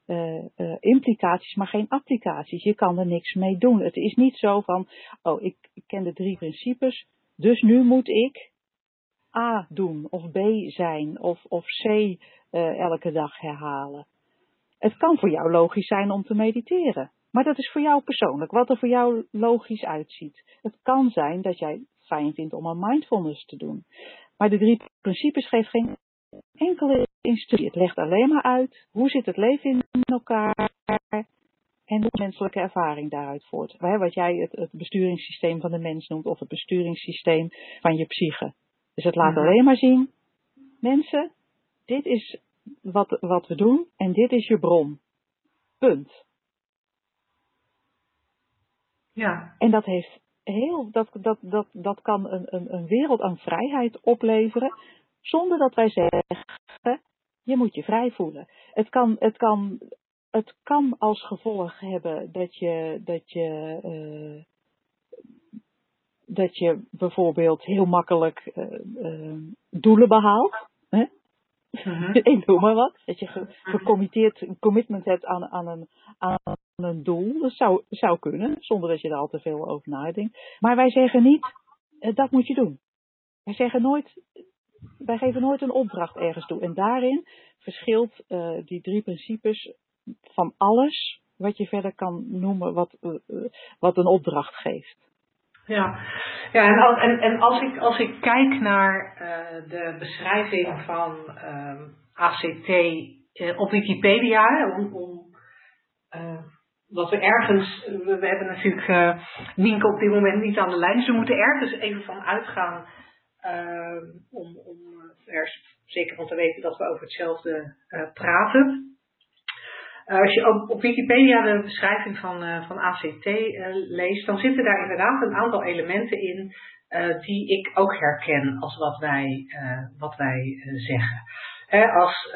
B: uh, uh, implicaties, maar geen applicaties. Je kan er niks mee doen. Het is niet zo van, oh, ik, ken de drie principes, dus nu moet ik A doen, of B zijn, of, of C uh, elke dag herhalen. Het kan voor jou logisch zijn om te mediteren, maar dat is voor jou persoonlijk, wat er voor jou logisch uitziet. Het kan zijn dat jij fijn vindt om een mindfulness te doen. Maar de drie principes geven geen enkele instructie. Het legt alleen maar uit hoe zit het leven in elkaar en hoe menselijke ervaring daaruit voort. Wat jij het, het besturingssysteem van de mens noemt of het besturingssysteem van je psyche. Dus het laat mhm. alleen maar zien, mensen, dit is wat, wat we doen en dit is je bron. Punt.
A: Ja.
B: En dat heeft heel, dat, dat, dat, dat kan een, een, een wereld aan vrijheid opleveren, zonder dat wij zeggen, je moet je vrij voelen. Het kan, het kan, het kan als gevolg hebben dat je, dat je, uh, dat je bijvoorbeeld heel makkelijk uh, uh, doelen behaalt. Hè? Mm-hmm. Ik noem maar wat. Dat je ge, gecommitteerd, een commitment hebt aan, aan, een, aan een doel. Dat zou, zou kunnen, zonder dat je er al te veel over nadenkt. Maar wij zeggen niet, dat moet je doen. Wij zeggen nooit, wij geven nooit een opdracht ergens toe. En daarin verschilt uh, die drie principes van alles wat je verder kan noemen wat, uh, wat een opdracht geeft.
A: Ja, ja en, en, en als, ik, als ik kijk naar de beschrijving van uh, ACT op Wikipedia, om, om we ergens, we, we hebben natuurlijk Nienke op dit moment niet aan de lijn, dus we moeten ergens even van uitgaan uh, om, om er zeker van te weten dat we over hetzelfde uh, praten. Uh, als je op, Wikipedia de beschrijving van, van ACT leest, dan zitten daar inderdaad een aantal elementen in die ik ook herken als wat wij, wat wij zeggen. Hè, als,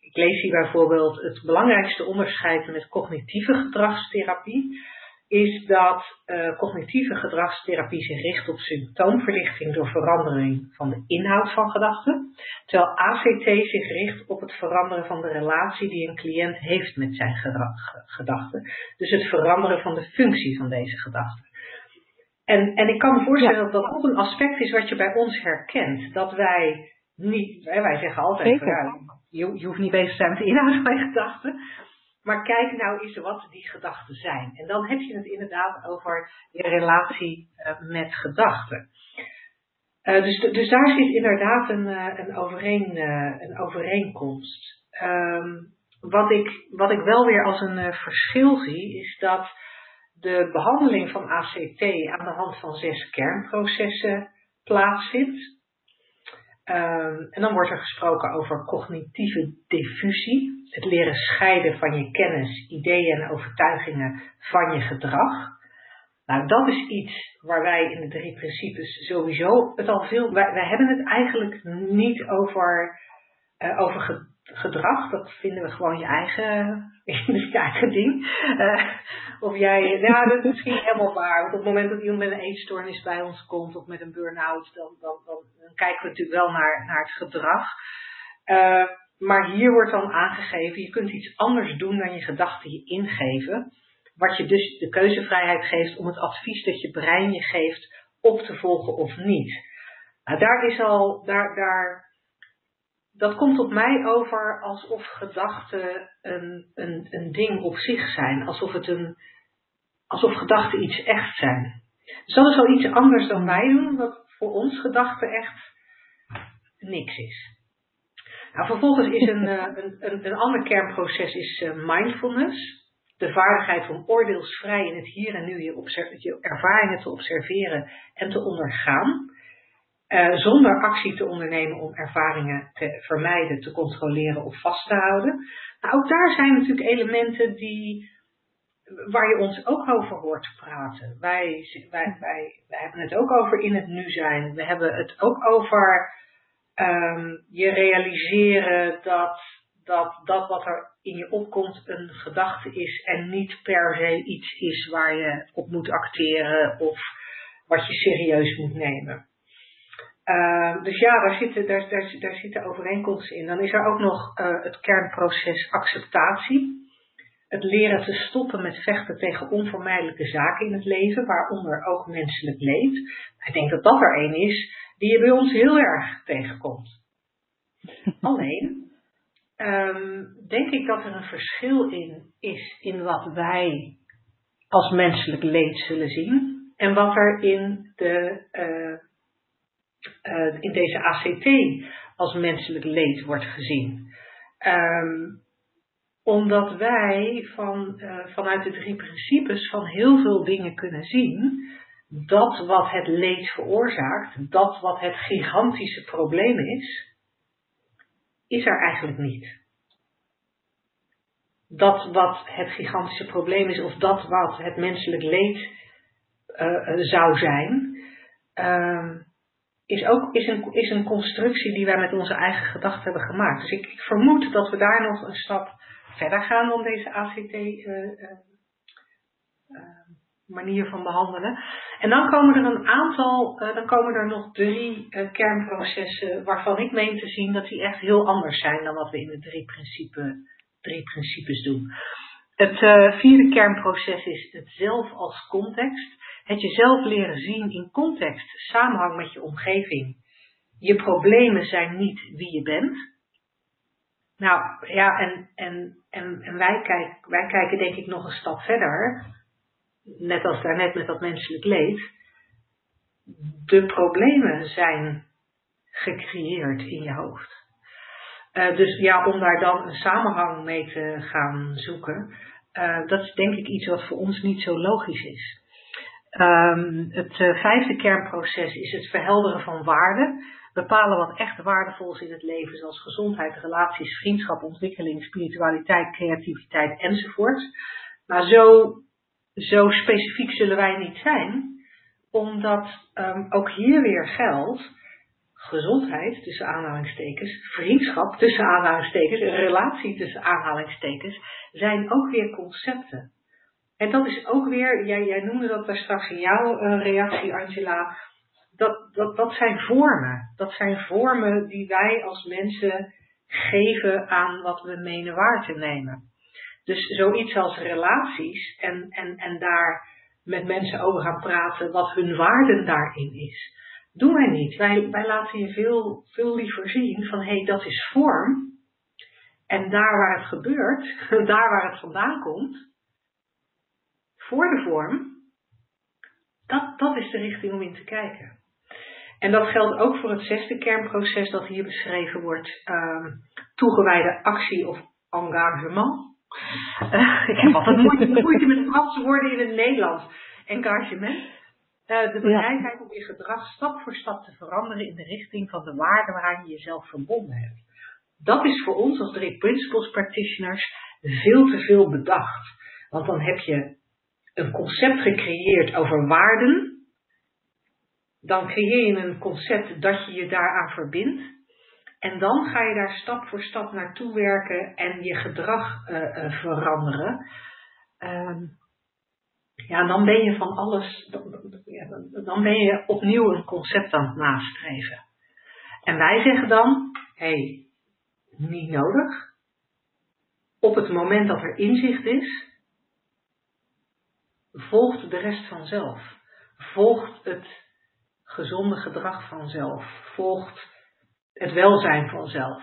A: ik lees hier bijvoorbeeld het belangrijkste onderscheid met cognitieve gedragstherapie is dat uh, cognitieve gedragstherapie zich richt op symptoomverlichting door verandering van de inhoud van gedachten, terwijl ACT zich richt op het veranderen van de relatie die een cliënt heeft met zijn gedachten. Dus het veranderen van de functie van deze gedachten. En, en ik kan me voorstellen dat dat ook een aspect is wat je bij ons herkent. Dat wij niet, wij zeggen altijd, ja, je, je hoeft niet bezig te zijn met de inhoud van je gedachten. Maar kijk nou eens wat die gedachten zijn. En dan heb je het inderdaad over je relatie uh, met gedachten. Uh, dus, dus daar zit inderdaad een, uh, een, overeen, een overeenkomst. Um, wat, ik, wat ik wel weer als een verschil zie, is dat de behandeling van ACT aan de hand van zes kernprocessen plaatsvindt. Um, en dan wordt er gesproken over cognitieve diffusie, het leren scheiden van je kennis, ideeën en overtuigingen van je gedrag. Nou, dat is iets waar wij in de drie principes sowieso het al veel. Wij hebben het eigenlijk niet over, uh, over gedrag. Dat vinden we gewoon je eigen je eigen ding. Uh, of jij, ja, dat is misschien helemaal waar. Want op het moment dat iemand met een eetstoornis bij ons komt of met een burn-out, dan, dan, dan, kijken we natuurlijk wel naar, naar het gedrag. Uh, maar hier wordt dan aangegeven, je kunt iets anders doen dan je gedachten je ingeven. Wat je dus de keuzevrijheid geeft om het advies dat je brein je geeft op te volgen of niet. Nou, daar is al, daar, daar dat komt op mij over alsof gedachten een, een, een ding op zich zijn. Alsof, het een, alsof gedachten iets echt zijn. Dus dat is wel iets anders dan wij doen, wat voor ons gedachten echt niks is. Nou, vervolgens is een, eh, een, een, een ander kernproces is eh, mindfulness. De vaardigheid om oordeelsvrij in het hier en nu je, je ervaringen te observeren en te ondergaan. Uh, zonder actie te ondernemen om ervaringen te vermijden, te controleren of vast te houden. Nou, ook daar zijn natuurlijk elementen die, waar je ons ook over hoort praten. Wij, wij, wij, wij hebben het ook over in het nu zijn. We hebben het ook over um, je realiseren dat, dat dat wat er in je opkomt een gedachte is en niet per se iets is waar je op moet acteren of wat je serieus moet nemen. Uh, dus ja, daar zitten, daar, daar, daar zitten overeenkomsten in. Dan is er ook nog uh, het kernproces acceptatie. Het leren te stoppen met vechten tegen onvermijdelijke zaken in het leven, waaronder ook menselijk leed. Ik denk dat dat er een is die je bij ons heel erg tegenkomt. Alleen um, denk ik dat er een verschil in is in wat wij als menselijk leed zullen zien en wat er in, de, uh, uh, in deze ACT als menselijk leed wordt gezien. Um, omdat wij van, uh, vanuit de drie principes van heel veel dingen kunnen zien dat wat het leed veroorzaakt, dat wat het gigantische probleem is, is er eigenlijk niet. Dat wat het gigantische probleem is, of dat wat het menselijk leed uh, zou zijn, uh, is ook is een, is een constructie die wij met onze eigen gedachten hebben gemaakt. Dus ik, ik vermoed dat we daar nog een stap verder gaan dan deze ACT. Uh, manier van behandelen. En dan komen er een aantal, dan komen er nog drie kernprocessen waarvan ik meen te zien dat die echt heel anders zijn dan wat we in de drie, principe, drie principes doen. Het vierde kernproces is het zelf als context. Het jezelf leren zien in context, samenhang met je omgeving. Je problemen zijn niet wie je bent. Nou ja, en, en, en, en wij, kijken, wij kijken denk ik nog een stap verder net als daarnet met dat menselijk leed, de problemen zijn gecreëerd in je hoofd. Uh, dus ja, om daar dan een samenhang mee te gaan zoeken, uh, dat is denk ik iets wat voor ons niet zo logisch is. Um, het uh, vijfde kernproces is het verhelderen van waarden. Bepalen wat echt waardevol is in het leven, zoals gezondheid, relaties, vriendschap, ontwikkeling, spiritualiteit, creativiteit enzovoort. Maar zo zo specifiek zullen wij niet zijn, omdat um, ook hier weer geldt, gezondheid tussen aanhalingstekens, vriendschap tussen aanhalingstekens, relatie tussen aanhalingstekens, zijn ook weer concepten. En dat is ook weer, jij, jij noemde dat daar straks in jouw uh, reactie, Angela, dat, dat, dat zijn vormen. Dat zijn vormen die wij als mensen geven aan wat we menen waar te nemen. Dus zoiets als relaties en, en, en daar met mensen over gaan praten wat hun waarden daarin is. Doen wij niet. Wij, wij laten je veel, veel liever zien van hé, hey, dat is vorm. En daar waar het gebeurt, daar waar het vandaan komt, voor de vorm, dat, dat is de richting om in te kijken. En dat geldt ook voor het zesde kernproces dat hier beschreven wordt, um, toegewijde actie of engagement. Uh, ik heb altijd moeite, moeite met Franse woorden in het Nederlands. Engagement. Uh, de bereidheid om je gedrag stap voor stap te veranderen in de richting van de waarde waaraan je jezelf verbonden hebt. Dat is voor ons als drie principles practitioners veel te veel bedacht. Want dan heb je een concept gecreëerd over waarden. Dan creëer je een concept dat je je daaraan verbindt. En dan ga je daar stap voor stap naartoe werken en je gedrag uh, uh, veranderen. Um, ja, dan ben je van alles, dan ben je opnieuw een concept aan het nastreven. En wij zeggen dan, hé, hey, niet nodig. Op het moment dat er inzicht is, volgt de rest vanzelf. Volgt het gezonde gedrag vanzelf. Volgt het welzijn vanzelf.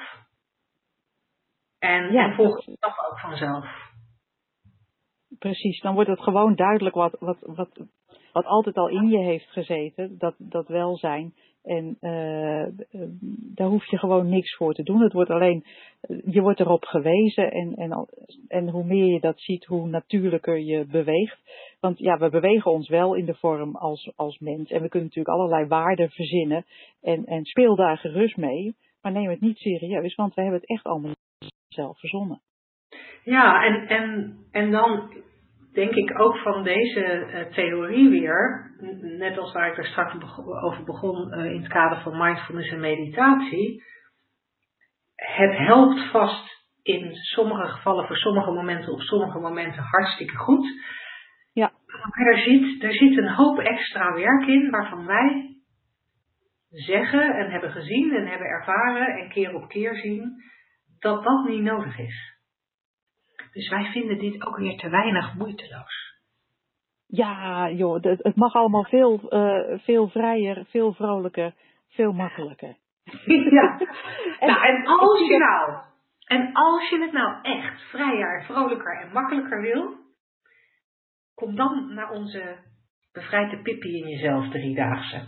A: En,
B: Ja.
A: volgt het stap ook vanzelf.
B: Precies, dan wordt het gewoon duidelijk wat, wat, wat, wat altijd al in je heeft gezeten, dat, dat welzijn. En eh, daar hoef je gewoon niks voor te doen. Het wordt alleen, je wordt erop gewezen en, en, en hoe meer je dat ziet, hoe natuurlijker je beweegt. Want ja, we bewegen ons wel in de vorm als, als mens en we kunnen natuurlijk allerlei waarden verzinnen en, en speel daar gerust mee. Maar neem het niet serieus, want we hebben het echt allemaal zelf verzonnen.
A: Ja, en, en, en dan denk ik ook van deze eh, theorie weer, net als waar ik er straks over begon eh, in het kader van mindfulness en meditatie, het helpt vast in sommige gevallen, voor sommige momenten, op sommige momenten hartstikke goed.
B: Ja.
A: Maar er zit, er zit een hoop extra werk in waarvan wij zeggen en hebben gezien en hebben ervaren en keer op keer zien dat dat niet nodig is. Dus wij vinden dit ook weer te weinig moeiteloos.
B: Ja, joh, het, het mag allemaal veel, eh, veel vrijer, veel vrolijker, veel makkelijker.
A: ja.
B: En-
A: nou, en als je nou, en als je het nou echt vrijer, vrolijker en makkelijker wil, kom dan naar onze bevrijde Pippi in jezelf driedaagse.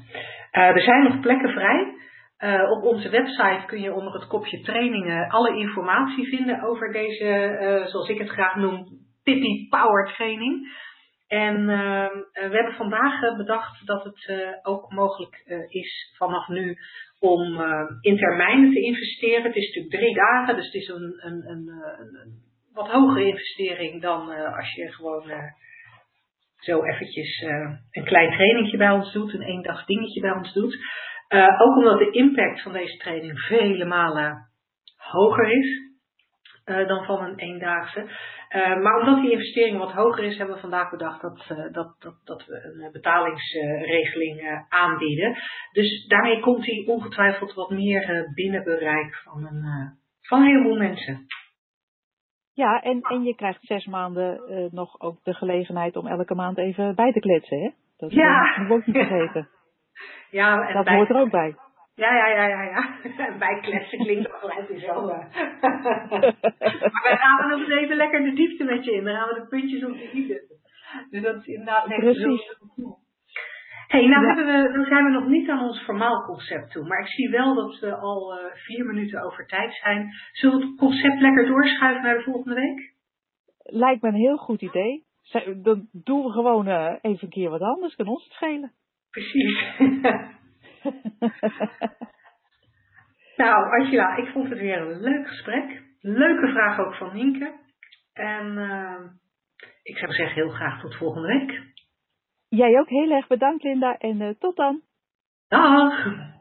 A: Eh, er zijn nog plekken vrij. Eh, op onze website kun je onder het kopje trainingen alle informatie vinden over deze, eh, zoals ik het graag noem, Pippi Power Training. En eh, eh, we hebben vandaag bedacht dat het ook mogelijk is vanaf nu om in termijnen te investeren. Het is natuurlijk drie dagen, dus het is een, een, een, een, wat hogere investering dan als je gewoon zo eventjes een klein trainingje bij ons doet, een één dag dingetje bij ons doet. Eh, ook omdat de impact van deze training vele malen hoger is eh, dan van een eendaagse. Eh, maar omdat die investering wat hoger is, hebben we vandaag bedacht dat, dat, dat, dat we een betalingsregeling aanbieden. Dus daarmee komt hij ongetwijfeld wat meer binnen bereik van een, van een heleboel mensen.
B: Ja, en, en je krijgt zes maanden nog ook de gelegenheid om elke maand even bij te kletsen, hè? Dat
A: Ja.
B: ook niet vergeten.
A: Ja, en
B: Dat
A: bij-
B: hoort er ook bij.
A: Ja, ja, ja, ja, ja. En bijkletsen klinkt ook gelijk weer zo. maar wij gaan nog eens even lekker de diepte met je in. Dan gaan we de puntjes op de i zetten. Dus dat is inderdaad echt
B: Precies.
A: zo. hey, nou,
B: Ja.
A: we, nou zijn we nog niet aan ons formaal concept toe. Maar ik zie wel dat we al eh, vier minuten over tijd zijn. Zullen we het concept lekker doorschuiven naar de volgende week?
B: Lijkt me een heel goed idee. Dan doen we gewoon eh, even een keer wat anders, kan ons het schelen.
A: Precies. nou, Angela, ik vond het weer een leuk gesprek. Leuke vraag ook van Nienke. En eh, ik zou zeggen heel graag tot volgende week.
B: Jij ook heel erg bedankt, Linda, en eh, tot dan.
A: Dag!